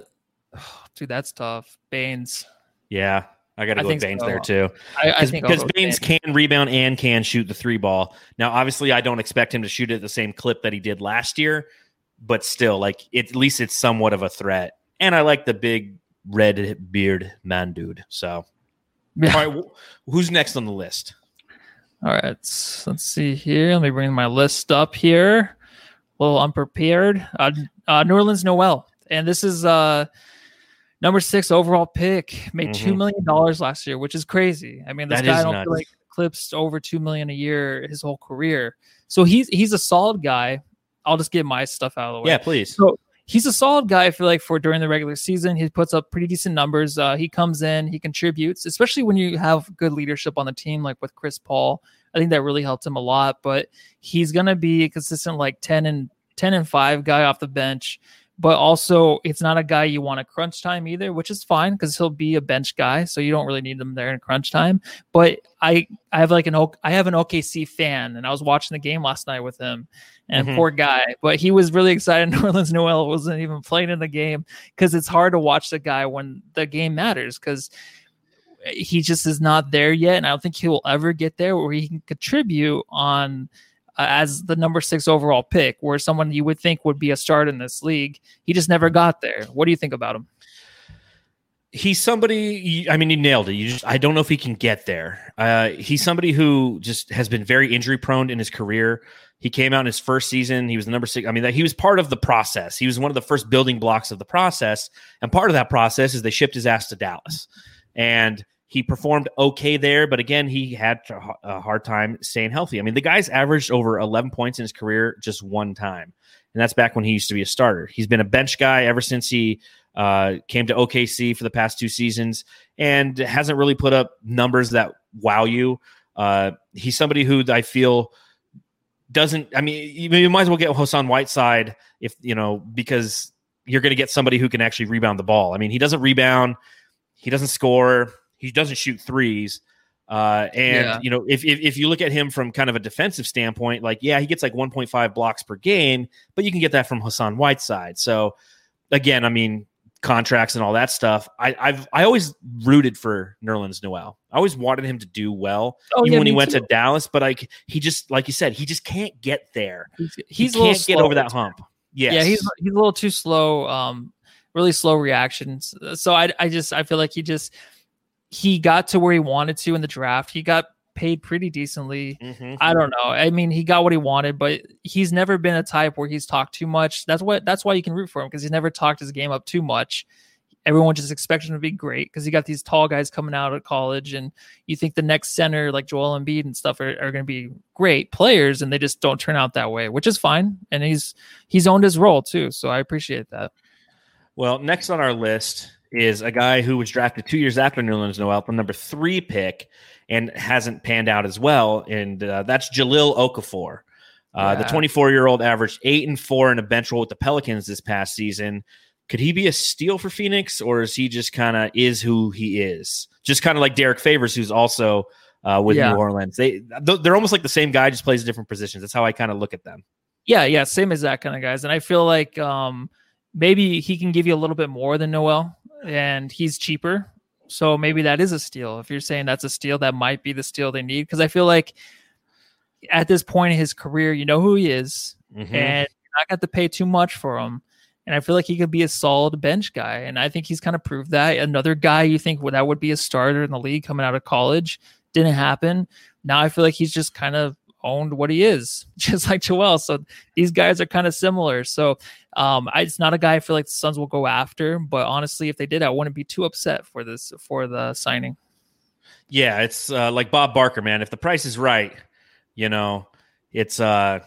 dude, that's tough. Baynes. Yeah, I got to go with Baynes so. there too. I, I think because Baynes can rebound and can shoot the three ball. Now, obviously, I don't expect him to shoot at the same clip that he did last year, but still, like it, at least it's somewhat of a threat. And I like the big red beard man dude. So Yeah. All right, who's next on the list? All right, let's, let's see here. Let me bring my list up here. Little unprepared. Uh, uh, Nerlens Noel, and this is uh number six overall pick. Made mm-hmm. two million dollars last year, which is crazy. I mean, this that guy don't feel like eclipsed over two million a year his whole career. So he's he's a solid guy. I'll just get my stuff out of the way. Yeah, please. So he's a solid guy. I feel like for during the regular season, he puts up pretty decent numbers. Uh, he comes in, he contributes, especially when you have good leadership on the team, like with Chris Paul. I think that really helped him a lot. But he's gonna be a consistent like ten and ten and five guy off the bench but also it's not a guy you want to crunch time either, which is fine because he'll be a bench guy, so you don't really need him there in crunch time. But I I have like an I have an OKC fan, and I was watching the game last night with him, and mm-hmm. poor guy, but he was really excited. Nerlens Noel wasn't even playing in the game because it's hard to watch the guy when the game matters because he just is not there yet, and I don't think he will ever get there where he can contribute on uh, as the number six overall pick, where someone you would think would be a start in this league. He just never got there. What do you think about him? He's somebody. I mean, he nailed it. You just, I don't know if he can get there. Uh, he's somebody who just has been very injury prone in his career. He came out in his first season. He was the number six. I mean, that he was part of the process. He was one of the first building blocks of the process. And part of that process is they shipped his ass to Dallas. And he performed okay there, but again, he had a hard time staying healthy. I mean, the guy's averaged over 11 points in his career just one time, and that's back when he used to be a starter. He's been a bench guy ever since he uh, came to OKC for the past two seasons, and hasn't really put up numbers that wow you. Uh, he's somebody who I feel doesn't. I mean, you, might as well get Hassan Whiteside if you know because you're going to get somebody who can actually rebound the ball. I mean, he doesn't rebound, he doesn't score he doesn't shoot threes. Uh, and yeah. you know, if, if, if you look at him from kind of a defensive standpoint, like yeah, he gets like 1.5 blocks per game, but you can get that from Hassan Whiteside. So again, I mean, contracts and all that stuff. I, I've I always rooted for Nerlens Noel. I always wanted him to do well, oh, even yeah, when he went too. to Dallas. But like he just like you said, he just can't get there. He's, he's he can't get over that hump. Yes. Yeah, he's he's a little too slow. Um, really slow reactions. So I I just I feel like he just he got to where he wanted to in the draft. He got paid pretty decently. Mm-hmm. I don't know. I mean, he got what he wanted, but he's never been a type where he's talked too much. That's what that's why you can root for him because he's never talked his game up too much. Everyone just expects him to be great because he got these tall guys coming out of college, and you think the next center like Joel Embiid and stuff are, are going to be great players, and they just don't turn out that way, which is fine. And he's he's owned his role too, so I appreciate that. Well, next on our list is a guy who was drafted two years after Nerlens Noel, the number three pick, and hasn't panned out as well. And uh, that's Jahlil Okafor. Uh, yeah. The 24 year old averaged eight and four in a bench role with the Pelicans this past season. Could he be a steal for Phoenix, or is he just kind of is who he is? Just kind of like Derrick Favors, who's also uh, with yeah. New Orleans. They they're almost like the same guy, just plays different positions. That's how I kind of look at them. Yeah, yeah, same as that kind of guys. And I feel like um, maybe he can give you a little bit more than Noel and he's cheaper. So maybe that is a steal. If you're saying that's a steal, that might be the steal they need. Because I feel like at this point in his career, you know who he is, mm-hmm. and you're not got to pay too much for him. And I feel like he could be a solid bench guy. And I think he's kind of proved that. Another guy you think that would be a starter in the league coming out of college didn't happen. Now I feel like he's just kind of owned what he is, just like Joel. So these guys are kind of similar. So um, I, it's not a guy I feel like the Suns will go after. But honestly, if they did, I wouldn't be too upset for this for the signing. Yeah, it's uh, like Bob Barker, man. If the price is right, you know, it's uh,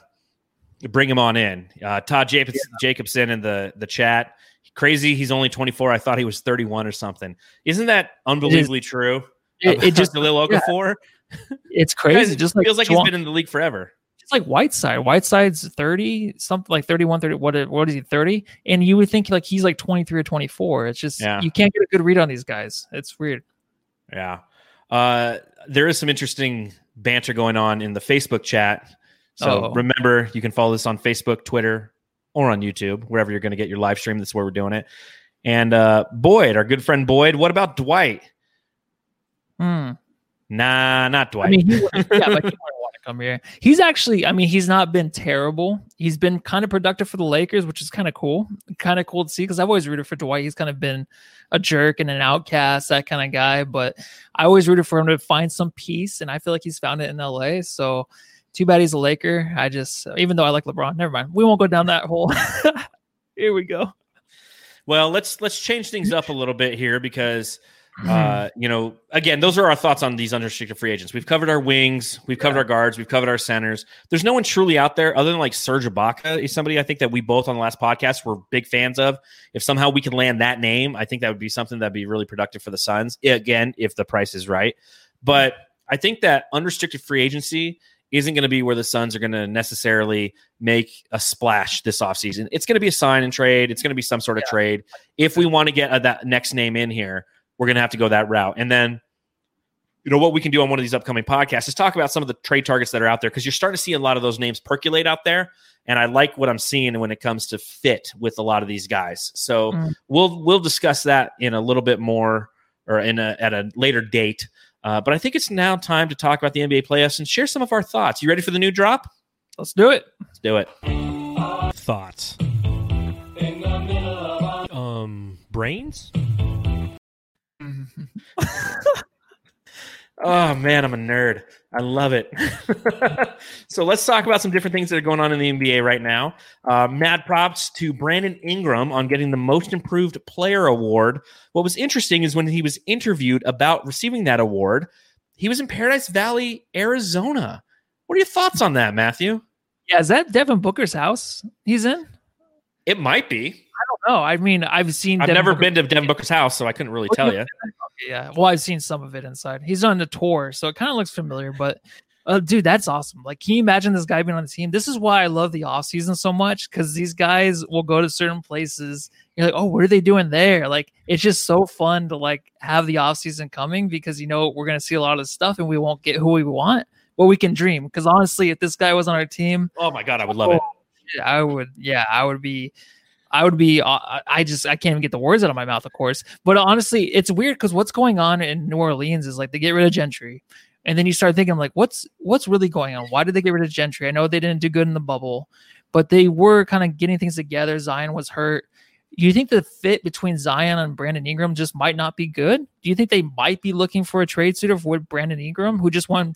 bring him on in. Uh, Todd Jacobs, yeah. Jacobson in the the chat. Crazy, he's only 24. I thought he was 31 or something. Isn't that unbelievably it, true? It, it just Jahlil Okafor. Yeah. It's crazy. It just like feels like he's been in the league forever. Like Whiteside. Whiteside's 30, something like 31, 30. What, what is he, 30? And you would think like he's like 23 or 24. It's just, yeah. you can't get a good read on these guys. It's weird. Yeah. Uh, there is some interesting banter going on in the Facebook chat. So oh. remember, you can follow this on Facebook, Twitter, or on YouTube, wherever you're going to get your live stream. That's where we're doing it. And uh, Boyd, our good friend Boyd, what about Dwight? Hmm. Nah, not Dwight. I mean, he, yeah, but he wouldn't want to come here. He's actually, I mean, he's not been terrible. He's been kind of productive for the Lakers, which is kind of cool. Kind of cool to see because I've always rooted for Dwight. He's kind of been a jerk and an outcast, that kind of guy. But I always rooted for him to find some peace, and I feel like he's found it in LA. So too bad he's a Laker. I just, even though I like LeBron, never mind. We won't go down that hole. here we go. Well, let's let's change things up a little bit here because uh, you know, again, those are our thoughts on these unrestricted free agents. We've covered our wings, we've covered yeah. our guards, we've covered our centers. There's no one truly out there other than like Serge Ibaka is somebody I think that we both on the last podcast were big fans of. If somehow we can land that name, I think that would be something that'd be really productive for the Suns. Again, if the price is right. But I think that unrestricted free agency isn't going to be where the Suns are going to necessarily make a splash this offseason. It's going to be a sign and trade. It's going to be some sort of yeah. trade. If we want to get a, that next name in here, we're going to have to go that route. And then, you know, what we can do on one of these upcoming podcasts is talk about some of the trade targets that are out there because you're starting to see a lot of those names percolate out there. And I like what I'm seeing when it comes to fit with a lot of these guys. So mm. we'll we'll discuss that in a little bit more or in a, at a later date. Uh, but I think it's now time to talk about the NBA playoffs and share some of our thoughts. You ready for the new drop? Let's do it. Let's do it. Thoughts. Um, brains. oh man, I'm a nerd. I love it. so let's talk about some different things that are going on in the NBA right now. Uh, mad props to Brandon Ingram on getting the Most Improved Player award. What was interesting is when he was interviewed about receiving that award, he was in Paradise Valley, Arizona. What are your thoughts on that, Matthew? Yeah, is that Devin Booker's house he's in? It might be. I don't know. I mean, I've seen. I've Devin never Booker. been to Devin Booker's house, so I couldn't really tell you. Yeah, well, I've seen some of it inside. He's on the tour, so it kind of looks familiar. But, uh, dude, that's awesome. Like, can you imagine this guy being on the team? This is why I love the off season so much because these guys will go to certain places. You're like, oh, what are they doing there? Like, it's just so fun to like have the off season coming because you know we're gonna see a lot of stuff and we won't get who we want, but we can dream. Because honestly, if this guy was on our team, oh my god, I would love oh, it. I would, yeah, I would be I would be, uh, I just, I can't even get the words out of my mouth, of course. But honestly, it's weird because what's going on in New Orleans is like they get rid of Gentry, and then you start thinking like, what's what's really going on? Why did they get rid of Gentry? I know they didn't do good in the bubble, but they were kind of getting things together. Zion was hurt. You think the fit between Zion and Brandon Ingram just might not be good? Do you think they might be looking for a trade suitor for Brandon Ingram, who just won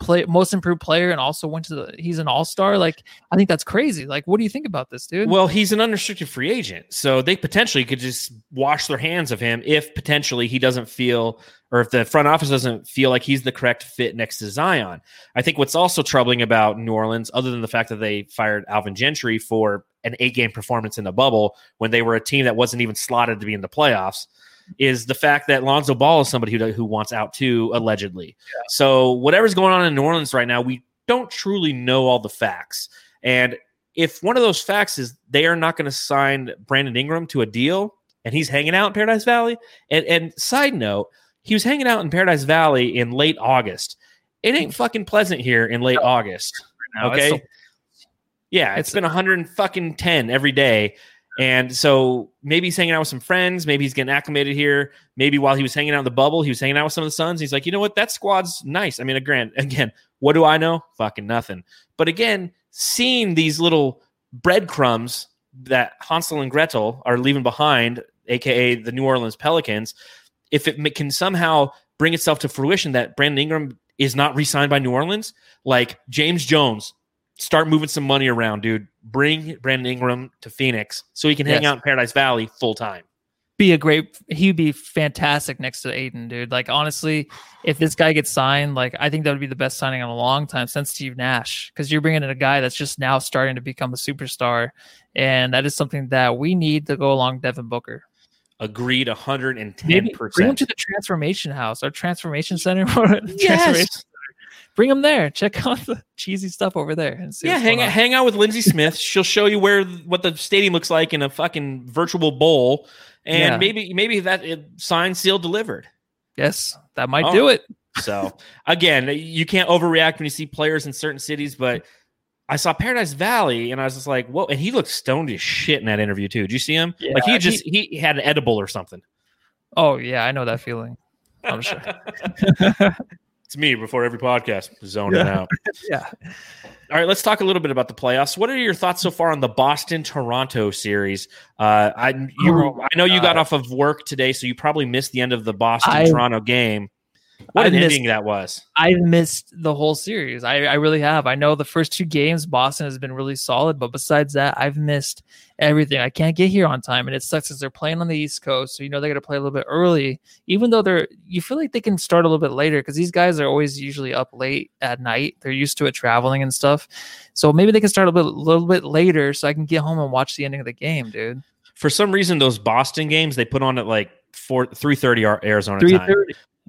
play most improved player and also went to the he's an all-star like i think that's crazy. Like what do you think about this dude? Well he's an unrestricted free agent so they potentially could just wash their hands of him if potentially he doesn't feel or if the front office doesn't feel like he's the correct fit next to zion. I think what's also troubling about new orleans other than the fact that they fired alvin gentry for an eight game performance in the bubble when they were a team that wasn't even slotted to be in the playoffs is the fact that Lonzo Ball is somebody who who wants out too, allegedly. Yeah. So whatever's going on in New Orleans right now, we don't truly know all the facts. And if one of those facts is they are not going to sign Brandon Ingram to a deal, and he's hanging out in Paradise Valley, and and side note, he was hanging out in Paradise Valley in late August. It ain't fucking pleasant here in late August. Okay. yeah, it's, it's been 100 fucking 10 every day. And so maybe he's hanging out with some friends. Maybe he's getting acclimated here. Maybe while he was hanging out in the bubble, he was hanging out with some of the Suns. He's like, you know what? That squad's nice. I mean, again, again, what do I know? Fucking nothing. But again, seeing these little breadcrumbs that Hansel and Gretel are leaving behind, aka the New Orleans Pelicans, if it can somehow bring itself to fruition that Brandon Ingram is not re-signed by New Orleans, like James Jones start moving some money around, dude. Bring Brandon Ingram to Phoenix so he can hang yes. out in Paradise Valley full time. Be a great. He'd be fantastic next to Ayton, dude. Like honestly, if this guy gets signed, like I think that would be the best signing in a long time since Steve Nash, because you're bringing in a guy that's just now starting to become a superstar, and that is something that we need to go along Devin Booker. Agreed, 110. percent Bring him to the Transformation House or Transformation Center. yes bring them there. Check out the cheesy stuff over there. yeah, hang out, hang out with Lindsey Smith. She'll show you where what the stadium looks like in a fucking virtual bowl, and yeah. maybe maybe that it, sign seal delivered. Yes, that might oh. do it. so again, you can't overreact when you see players in certain cities, but. I saw Paradise Valley and I was just like, whoa. And he looked stoned as shit in that interview, too. Did you see him? Yeah, like he just, he, he had an edible or something. Oh, yeah. I know that feeling. I'm sure. It's me before every podcast, zoning yeah. out. yeah. All right, let's talk a little bit about the playoffs. What are your thoughts so far on the Boston Toronto series? Uh, I you Oh, I know you got off of work today, so you probably missed the end of the Boston Toronto game. What I an missed- ending that was! I've missed the whole series. I, I really have. I know the first two games, Boston has been really solid, but besides that, I've missed everything. I can't get here on time, and it sucks because they're playing on the East Coast, so you know they got to play a little bit early. Even though they're, you feel like they can start a little bit later because these guys are always usually up late at night. They're used to it traveling and stuff, so maybe they can start a bit, little bit later, so I can get home and watch the ending of the game, dude. For some reason, those Boston games they put on at like four three thirty Arizona Three time.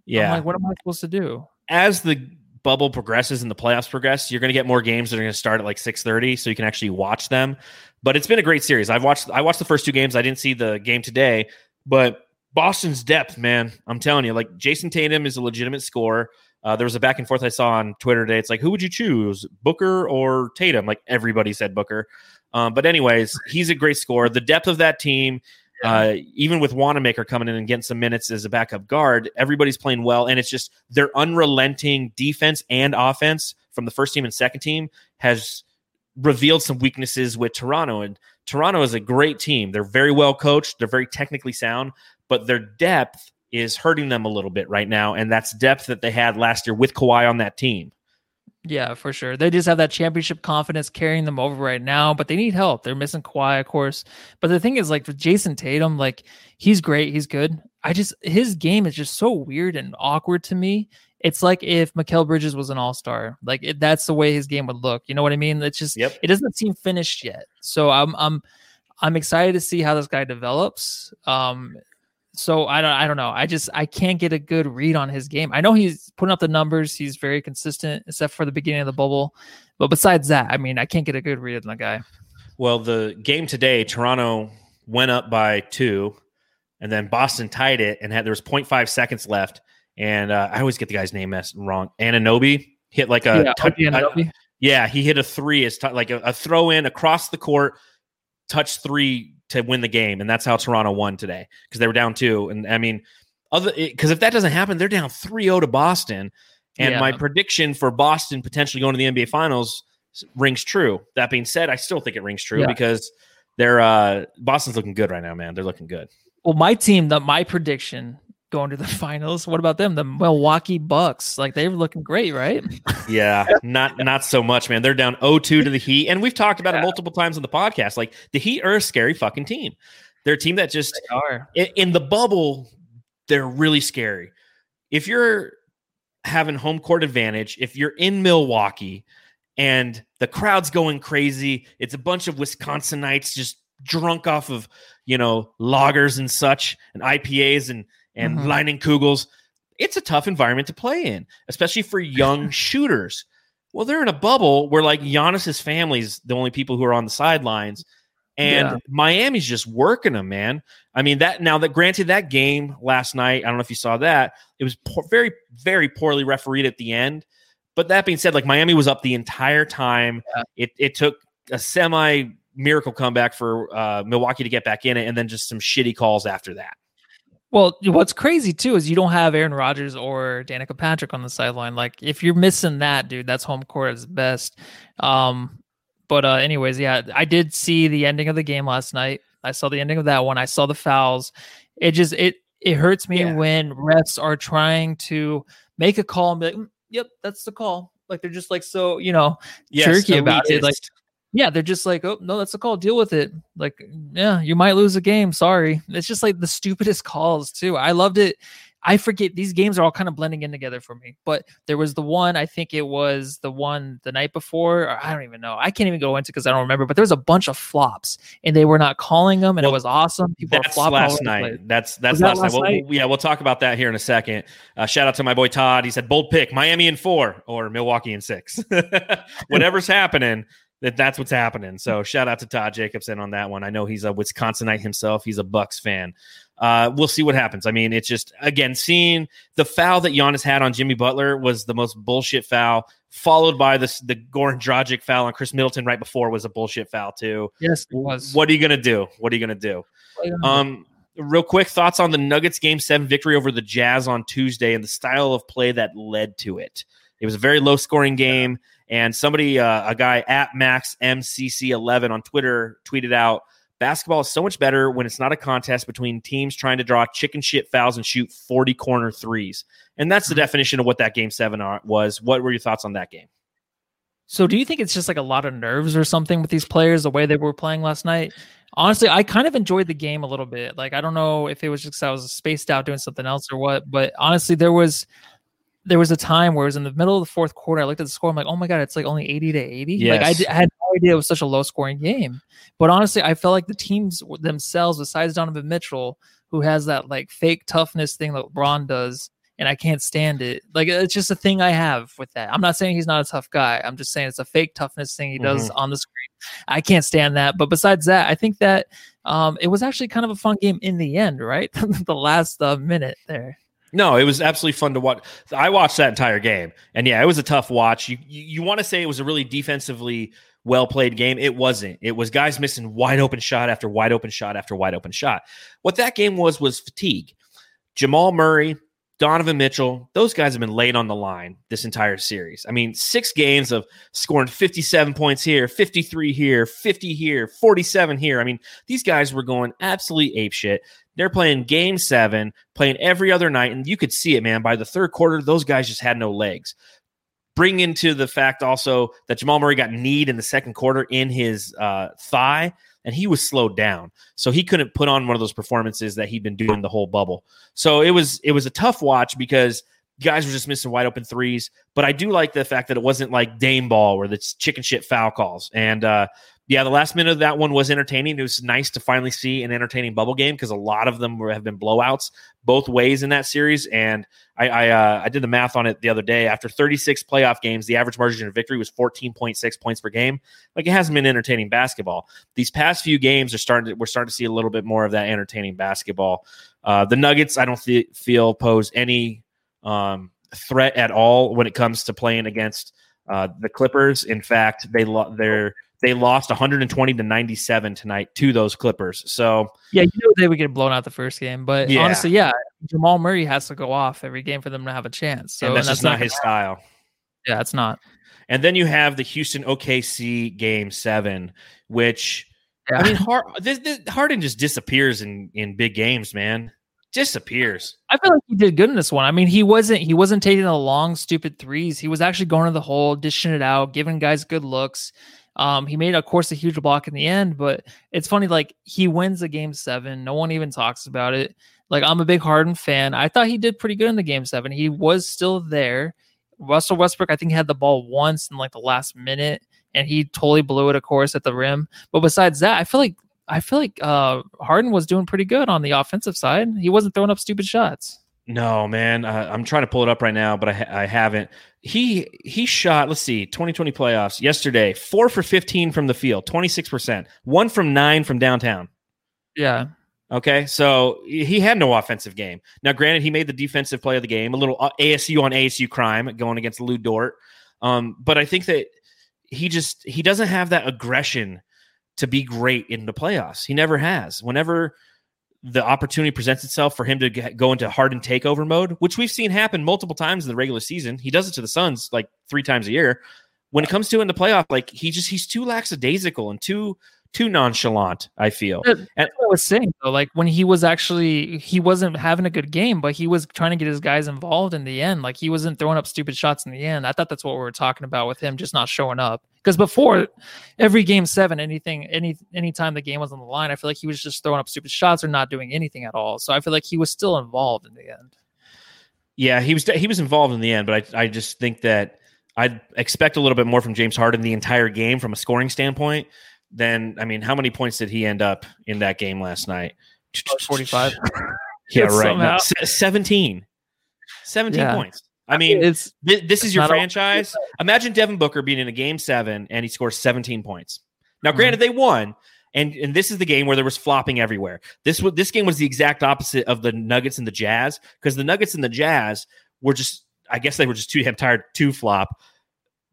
Yeah, I'm like, what am I supposed to do? as the bubble progresses and the playoffs progress, you're going to get more games that are going to start at like 6:30 so you can actually watch them. But it's been a great series. I've watched I watched the first two games. I didn't see the game today, but Boston's depth, man, I'm telling you, like Jayson Tatum is a legitimate scorer. Uh, there was a back and forth I saw on Twitter today. It's like, who would you choose, Booker or Tatum? Like everybody said Booker. Um, but anyways, he's a great scorer. The depth of that team, uh, even with Wanamaker coming in and getting some minutes as a backup guard, everybody's playing well, and it's just their unrelenting defense and offense from the first team and second team has revealed some weaknesses with Toronto. And Toronto is a great team. They're very well coached. They're very technically sound, but their depth is hurting them a little bit right now, and that's depth that they had last year with Kawhi on that team. Yeah, for sure. They just have that championship confidence carrying them over right now, but they need help. They're missing Kawhi, of course. But the thing is, like with Jayson Tatum, like he's great, he's good. I just his game is just so weird and awkward to me. It's like if Mikal Bridges was an all star. Like it, that's the way his game would look. You know what I mean? It's just Yep. it doesn't seem finished yet. So I'm I'm I'm excited to see how this guy develops. Um, so I don't I don't know. I just I can't get a good read on his game. I know he's putting up the numbers. He's very consistent, except for the beginning of the bubble. But besides that, I mean, I can't get a good read on the guy. Well, the game today, Toronto went up by two, and then Boston tied it, and had there was 0.5 seconds left. And uh, I always get the guy's name messed wrong. Anunoby hit like a yeah, tou- Yeah, he hit a three as t- like a, a throw in across the court, touch three to win the game, and that's how Toronto won today because they were down two. And I mean, other because if that doesn't happen, they're down 3-0 to Boston. And Yeah. my prediction for Boston potentially going to the NBA Finals rings true. That being said, I still think it rings true Yeah. because they're uh Boston's looking good right now, man. They're looking good. Well, my team, the my prediction going to the finals. What about them? The Milwaukee Bucks. Like they're looking great, right? Yeah, not not so much, man. They're down 0-2 to the Heat, and we've talked about it multiple times on the podcast. Like the Heat are a scary fucking team. They're a team that just They are. in, in the bubble, they're really scary. If you're having home court advantage, if you're in Milwaukee and the crowd's going crazy, it's a bunch of Wisconsinites just drunk off of, you know, loggers and such and IPAs and and Mhm. Leinenkugels. It's a tough environment to play in, especially for young shooters. Well, they're in a bubble where like Giannis's family's the only people who are on the sidelines. And Yeah. Miami's just working them, man. I mean that now that granted that game last night, I don't know if you saw that. It was poor, very very poorly refereed at the end. But that being said, like Miami was up the entire time. Yeah. It it took a semi miracle comeback for uh, Milwaukee to get back in it, and then just some shitty calls after that. Well, what's crazy too is you don't have Aaron Rodgers or Danica Patrick on the sideline. Like if you're missing that, dude, that's home court at its best. Um, but uh, anyways, yeah, I did see the ending of the game last night. I saw the ending of that one. I saw the fouls. It just it it hurts me Yeah. when refs are trying to make a call and be like, "Mm, "Yep, that's the call." Like they're just like so, you know, jerky about it. Like. Yeah, they're just like, oh no, that's a call. Deal with it. Like, yeah, you might lose a game. Sorry. It's just like the stupidest calls too. I loved it. I forget these games are all kind of blending in together for me. But there was the one, I think it was the one the night before, or I don't even know. I can't even go into because I don't remember. But there was a bunch of flops, and they were not calling them, and Well, it was awesome. People That's last night. That's that's Was that last, night. last We'll- night? we'll- yeah, we'll talk about that here in a second. Uh, shout out to my boy Todd. He said bold pick: Miami in four or Milwaukee in six. Whatever's happening, that that's what's happening. So shout out to Todd Jacobson on that one. I know he's a Wisconsinite himself. He's a Bucks fan. Uh, we'll see what happens. I mean, it's just again seeing the foul that Giannis had on Jimmy Butler was the most bullshit foul, followed by this the Goran Dragic foul on Khris Middleton right before was a bullshit foul too. Yes, it was. What are you gonna do? What are you gonna do? Um, real quick thoughts on the Nuggets game seven victory over the Jazz on Tuesday and the style of play that led to it. It was a very low scoring game, and somebody, uh, a guy at Max MCC11 on Twitter, tweeted out. Basketball is so much better when it's not a contest between teams trying to draw chicken shit fouls and shoot 40 corner threes. And that's the mm-hmm. definition of what that game seven was. What were your thoughts on that game? So, do you think it's just like a lot of nerves or something with these players, the way they were playing last night? Honestly, I kind of enjoyed the game a little bit. Like, I don't know if it was just I was spaced out doing something else or what, but honestly, there was there was a time where it was in the middle of the fourth quarter. I looked at the score. I'm like, oh my god, it's like only 80 to 80. Yes. Like I, d- I had no idea it was such a low scoring game. But honestly, I felt like the teams themselves, besides Donovan Mitchell, who has that like fake toughness thing that LeBron does, and I can't stand it. Like it's just a thing I have with that. I'm not saying he's not a tough guy. I'm just saying it's a fake toughness thing he does mm-hmm. on the screen. I can't stand that. But besides that, I think that um, it was actually kind of a fun game in the end, right? the last uh, minute there. No, it was absolutely fun to watch. I watched that entire game, and yeah, it was a tough watch. You you, you want to say it was a really defensively well played game? It wasn't. It was guys missing wide open shot after wide open shot after wide open shot. What that game was was fatigue. Jamal Murray Donovan Mitchell, those guys have been laid on the line this entire series. I mean, six games of scoring 57 points here, 53 here, 50 here, 47 here. I mean, these guys were going absolutely ape shit. They're playing game seven, playing every other night, and you could see it, man. By the third quarter, those guys just had no legs. Bring into the fact also that Jamal Murray got kneed in the second quarter in his uh, thigh and he was slowed down. So he couldn't put on one of those performances that he'd been doing the whole bubble. So it was it was a tough watch because guys were just missing wide open threes. But I do like the fact that it wasn't like Dame ball where it's chicken shit foul calls. And uh, yeah, the last minute of that one was entertaining. It was nice to finally see an entertaining bubble game because a lot of them have been blowouts both ways in that series. And I I, uh, I, did the math on it the other day. After 36 playoff games, the average margin of victory was 14.6 points per game. Like it hasn't been entertaining basketball. These past few games are starting. To, we're starting to see a little bit more of that entertaining basketball. Uh, the Nuggets, I don't th- feel pose any um, threat at all when it comes to playing against uh, the Clippers. In fact, they lo- they're they lost 120 to 97 tonight to those Clippers. So yeah, you know they would get blown out the first game, but yeah. honestly, yeah, Jamal Murray has to go off every game for them to have a chance. So and that's, and that's just not, his style. Yeah, it's not. And then you have the Houston OKC game seven, which yeah. I mean, Hard, this, this, Harden just disappears in in big games, man. Disappears. I feel like he did good in this one. I mean, he wasn't he wasn't taking the long, stupid threes. He was actually going to the hole, dishing it out, giving guys good looks. Um, he made, of course, a huge block in the end, but it's funny. Like he wins the game seven, no one even talks about it. Like I'm a big Harden fan. I thought he did pretty good in the game seven. He was still there. Russell Westbrook, I think, had the ball once in like the last minute, and he totally blew it, of course, at the rim. But besides that, I feel like I feel like uh, Harden was doing pretty good on the offensive side. He wasn't throwing up stupid shots. No, man. Uh, I'm trying to pull it up right now, but I, ha- I haven't. He he shot. Let's see, 2020 playoffs yesterday. Four for 15 from the field, 26 percent. One from nine from downtown. Yeah. Okay, so he had no offensive game. Now, granted, he made the defensive play of the game, a little uh, ASU on ASU crime going against Lu Dort. Um, but I think that he just he doesn't have that aggression to be great in the playoffs. He never has. Whenever the opportunity presents itself for him to get, go into hardened takeover mode, which we've seen happen multiple times in the regular season. He does it to the Suns like three times a year. When it comes to in the playoff, like he just he's too lackadaisical and too too nonchalant. I feel. That's and, what I was saying though. Like when he was actually he wasn't having a good game, but he was trying to get his guys involved in the end. Like he wasn't throwing up stupid shots in the end. I thought that's what we were talking about with him just not showing up. Because before every game seven, anything, any anytime the game was on the line, I feel like he was just throwing up stupid shots or not doing anything at all. So I feel like he was still involved in the end. Yeah, he was he was involved in the end, but I I just think that I'd expect a little bit more from James Harden the entire game from a scoring standpoint then I mean, how many points did he end up in that game last night? 45. yeah, right. No, 17. 17 yeah. points. I mean, it's this is your franchise. Imagine Devin Booker being in a game seven and he scores 17 points. Now, mm-hmm. granted, mm-hmm. they won, and and this is the game where there was flopping everywhere. This was this game was the exact opposite of the Nuggets and the Jazz because the Nuggets and the Jazz were just, I guess they were just too damn tired to flop.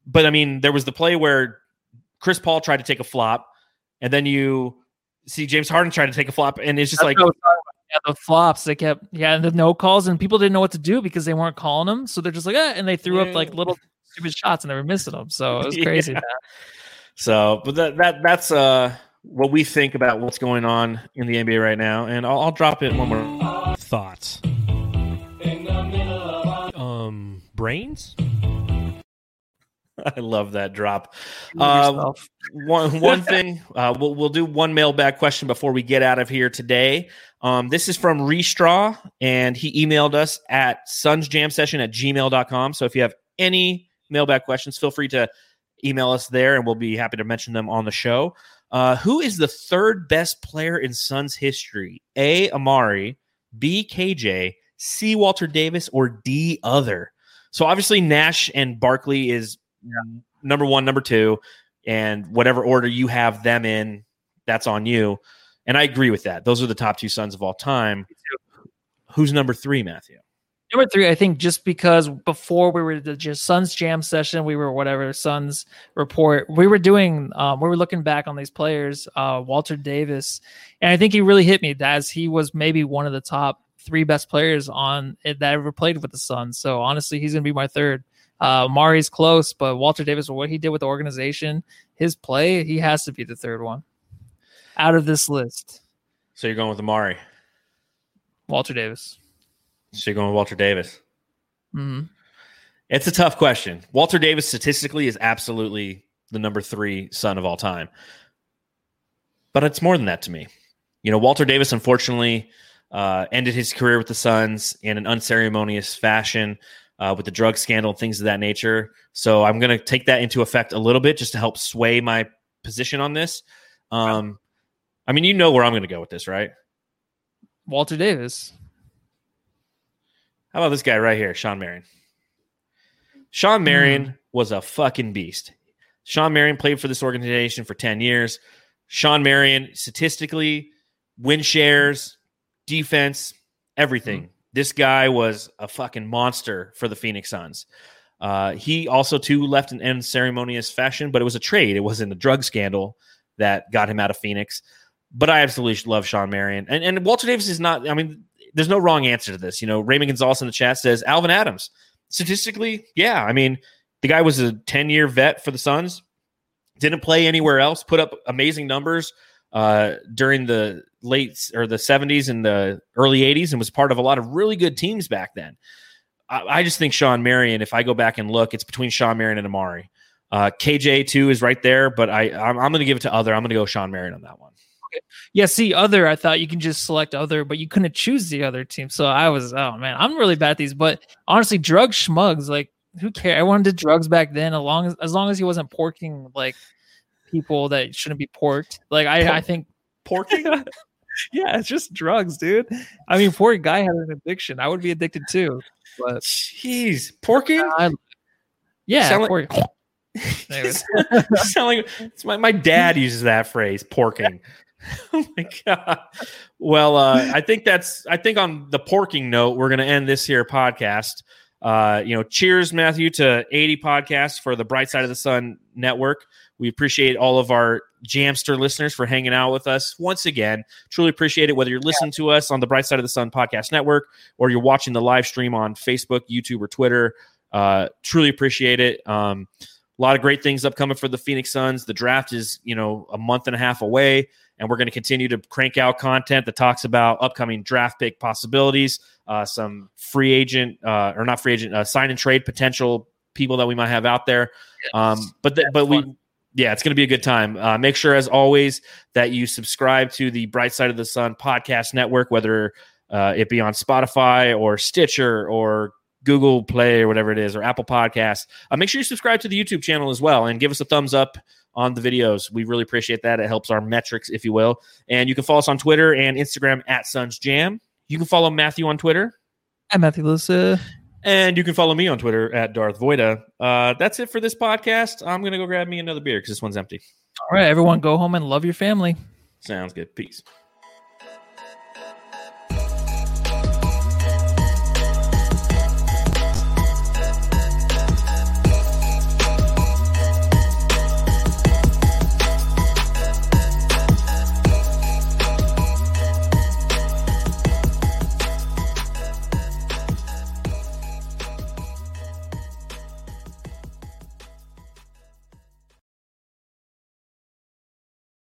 But I mean, there was the play where Chris Paul tried to take a flop, and then you see James Harden try to take a flop, and it's just That's like Yeah, the flops. They kept yeah, the no calls, and people didn't know what to do because they weren't calling them. So they're just like, eh, and they threw yeah. up like little stupid shots and they were missing them. So it was crazy. Yeah. So, but that that that's uh what we think about what's going on in the NBA right now, and I'll, I'll drop in one more thoughts. Um, brains. I love that drop. Uh, one one thing uh, we'll we'll do one mailbag question before we get out of here today. Um, this is from Restraw, and he emailed us at sunsjamsession at gmail.com. So if you have any mailbag questions, feel free to email us there, and we'll be happy to mention them on the show. Uh, who is the third best player in Suns history? A. Amar'e, B. KJ, C. Walter Davis, or D. Other? So obviously Nash and Barkley is number one, number two, and whatever order you have them in, that's on you. And I agree with that. Those are the top two Suns of all time. Who's number three, Matthew? Number three, I think just because before we were the just Suns jam session, we were whatever Suns report, we were doing, um, we were looking back on these players, uh, Walter Davis, and I think he really hit me as he was maybe one of the top three best players on it that ever played with the Suns. So honestly, he's gonna be my third. Uh, Mari's close, but Walter Davis, what he did with the organization, his play, he has to be the third one out of this list. So you're going with Amar'e, Walter Davis. So you're going with Walter Davis. Mm-hmm. It's a tough question. Walter Davis statistically is absolutely the number three Sun of all time, but it's more than that to me. You know, Walter Davis unfortunately uh, ended his career with the Suns in an unceremonious fashion uh, with the drug scandal and things of that nature. So I'm going to take that into effect a little bit just to help sway my position on this. Um, I mean, you know where I'm going to go with this, right? Walter Davis. How about this guy right here, Shawn Marion? Shawn Marion mm. was a fucking beast. Shawn Marion played for this organization for 10 years. Shawn Marion, statistically, win shares, defense, everything. Mm. This guy was a fucking monster for the Phoenix Suns. Uh, he also too left in unceremonious fashion, but it was a trade. It wasn't a drug scandal that got him out of Phoenix. But I absolutely love Shawn Marion and and Walter Davis is not. I mean, there's no wrong answer to this. You know, Raymond Gonzalez in the chat says Alvan Adams. Statistically, yeah. I mean, the guy was a 10 year vet for the Suns. Didn't play anywhere else. Put up amazing numbers uh, during the late or the 70s and the early 80s and was part of a lot of really good teams back then. I, I just think Shawn Marion, if I go back and look, it's between Shawn Marion and Amar'e. Uh, KJ too is right there, but I I'm, I'm going to give it to other. I'm going to go Shawn Marion on that one. Yeah, see, other. I thought you can just select other, but you couldn't choose the other team. So I was, oh man, I'm really bad at these. But honestly, drug schmugs, like who cares? Everyone did drugs back then, as long as as long as he wasn't porking like people that shouldn't be porked. Like I, I think porking. yeah, it's just drugs, dude. I mean, poor guy had an addiction. I would be addicted too. But jeez, porking. Uh, yeah, sound like, sound like my, my dad uses that phrase, porking. oh my god. Well, uh, I think that's. I think on the porking note, we're going to end this here podcast. Uh, you know, cheers, Matthew, to 80 podcasts for the Bright Side of the Sun network. We appreciate all of our Jamster listeners for hanging out with us once again. Truly appreciate it, whether you're listening to us on the Bright Side of the Sun podcast network or you're watching the live stream on Facebook, YouTube, or Twitter. Uh, truly appreciate it. Um, a lot of great things upcoming for the Phoenix Suns. The draft is, you know, a month and a half away, and we're going to continue to crank out content that talks about upcoming draft pick possibilities, uh, some free agent uh, or not free agent, uh, sign and trade potential people that we might have out there. Um, but the, but we yeah, it's going to be a good time. Uh, make sure, as always, that you subscribe to the Bright Side of the Sun podcast network, whether uh, it be on Spotify or Stitcher or Google Play or whatever it is, or Apple Podcasts. Uh, make sure you subscribe to the YouTube channel as well and give us a thumbs up on the videos. We really appreciate that. It helps our metrics, if you will. And you can follow us on Twitter and Instagram at Suns Jam. You can follow Matthew on Twitter. I'm Matthew Lusa. And you can follow me on Twitter at Darth Voida. Uh, that's it for this podcast. I'm going to go grab me another beer because this one's empty. All right, everyone, go home and love your family. Sounds good. Peace.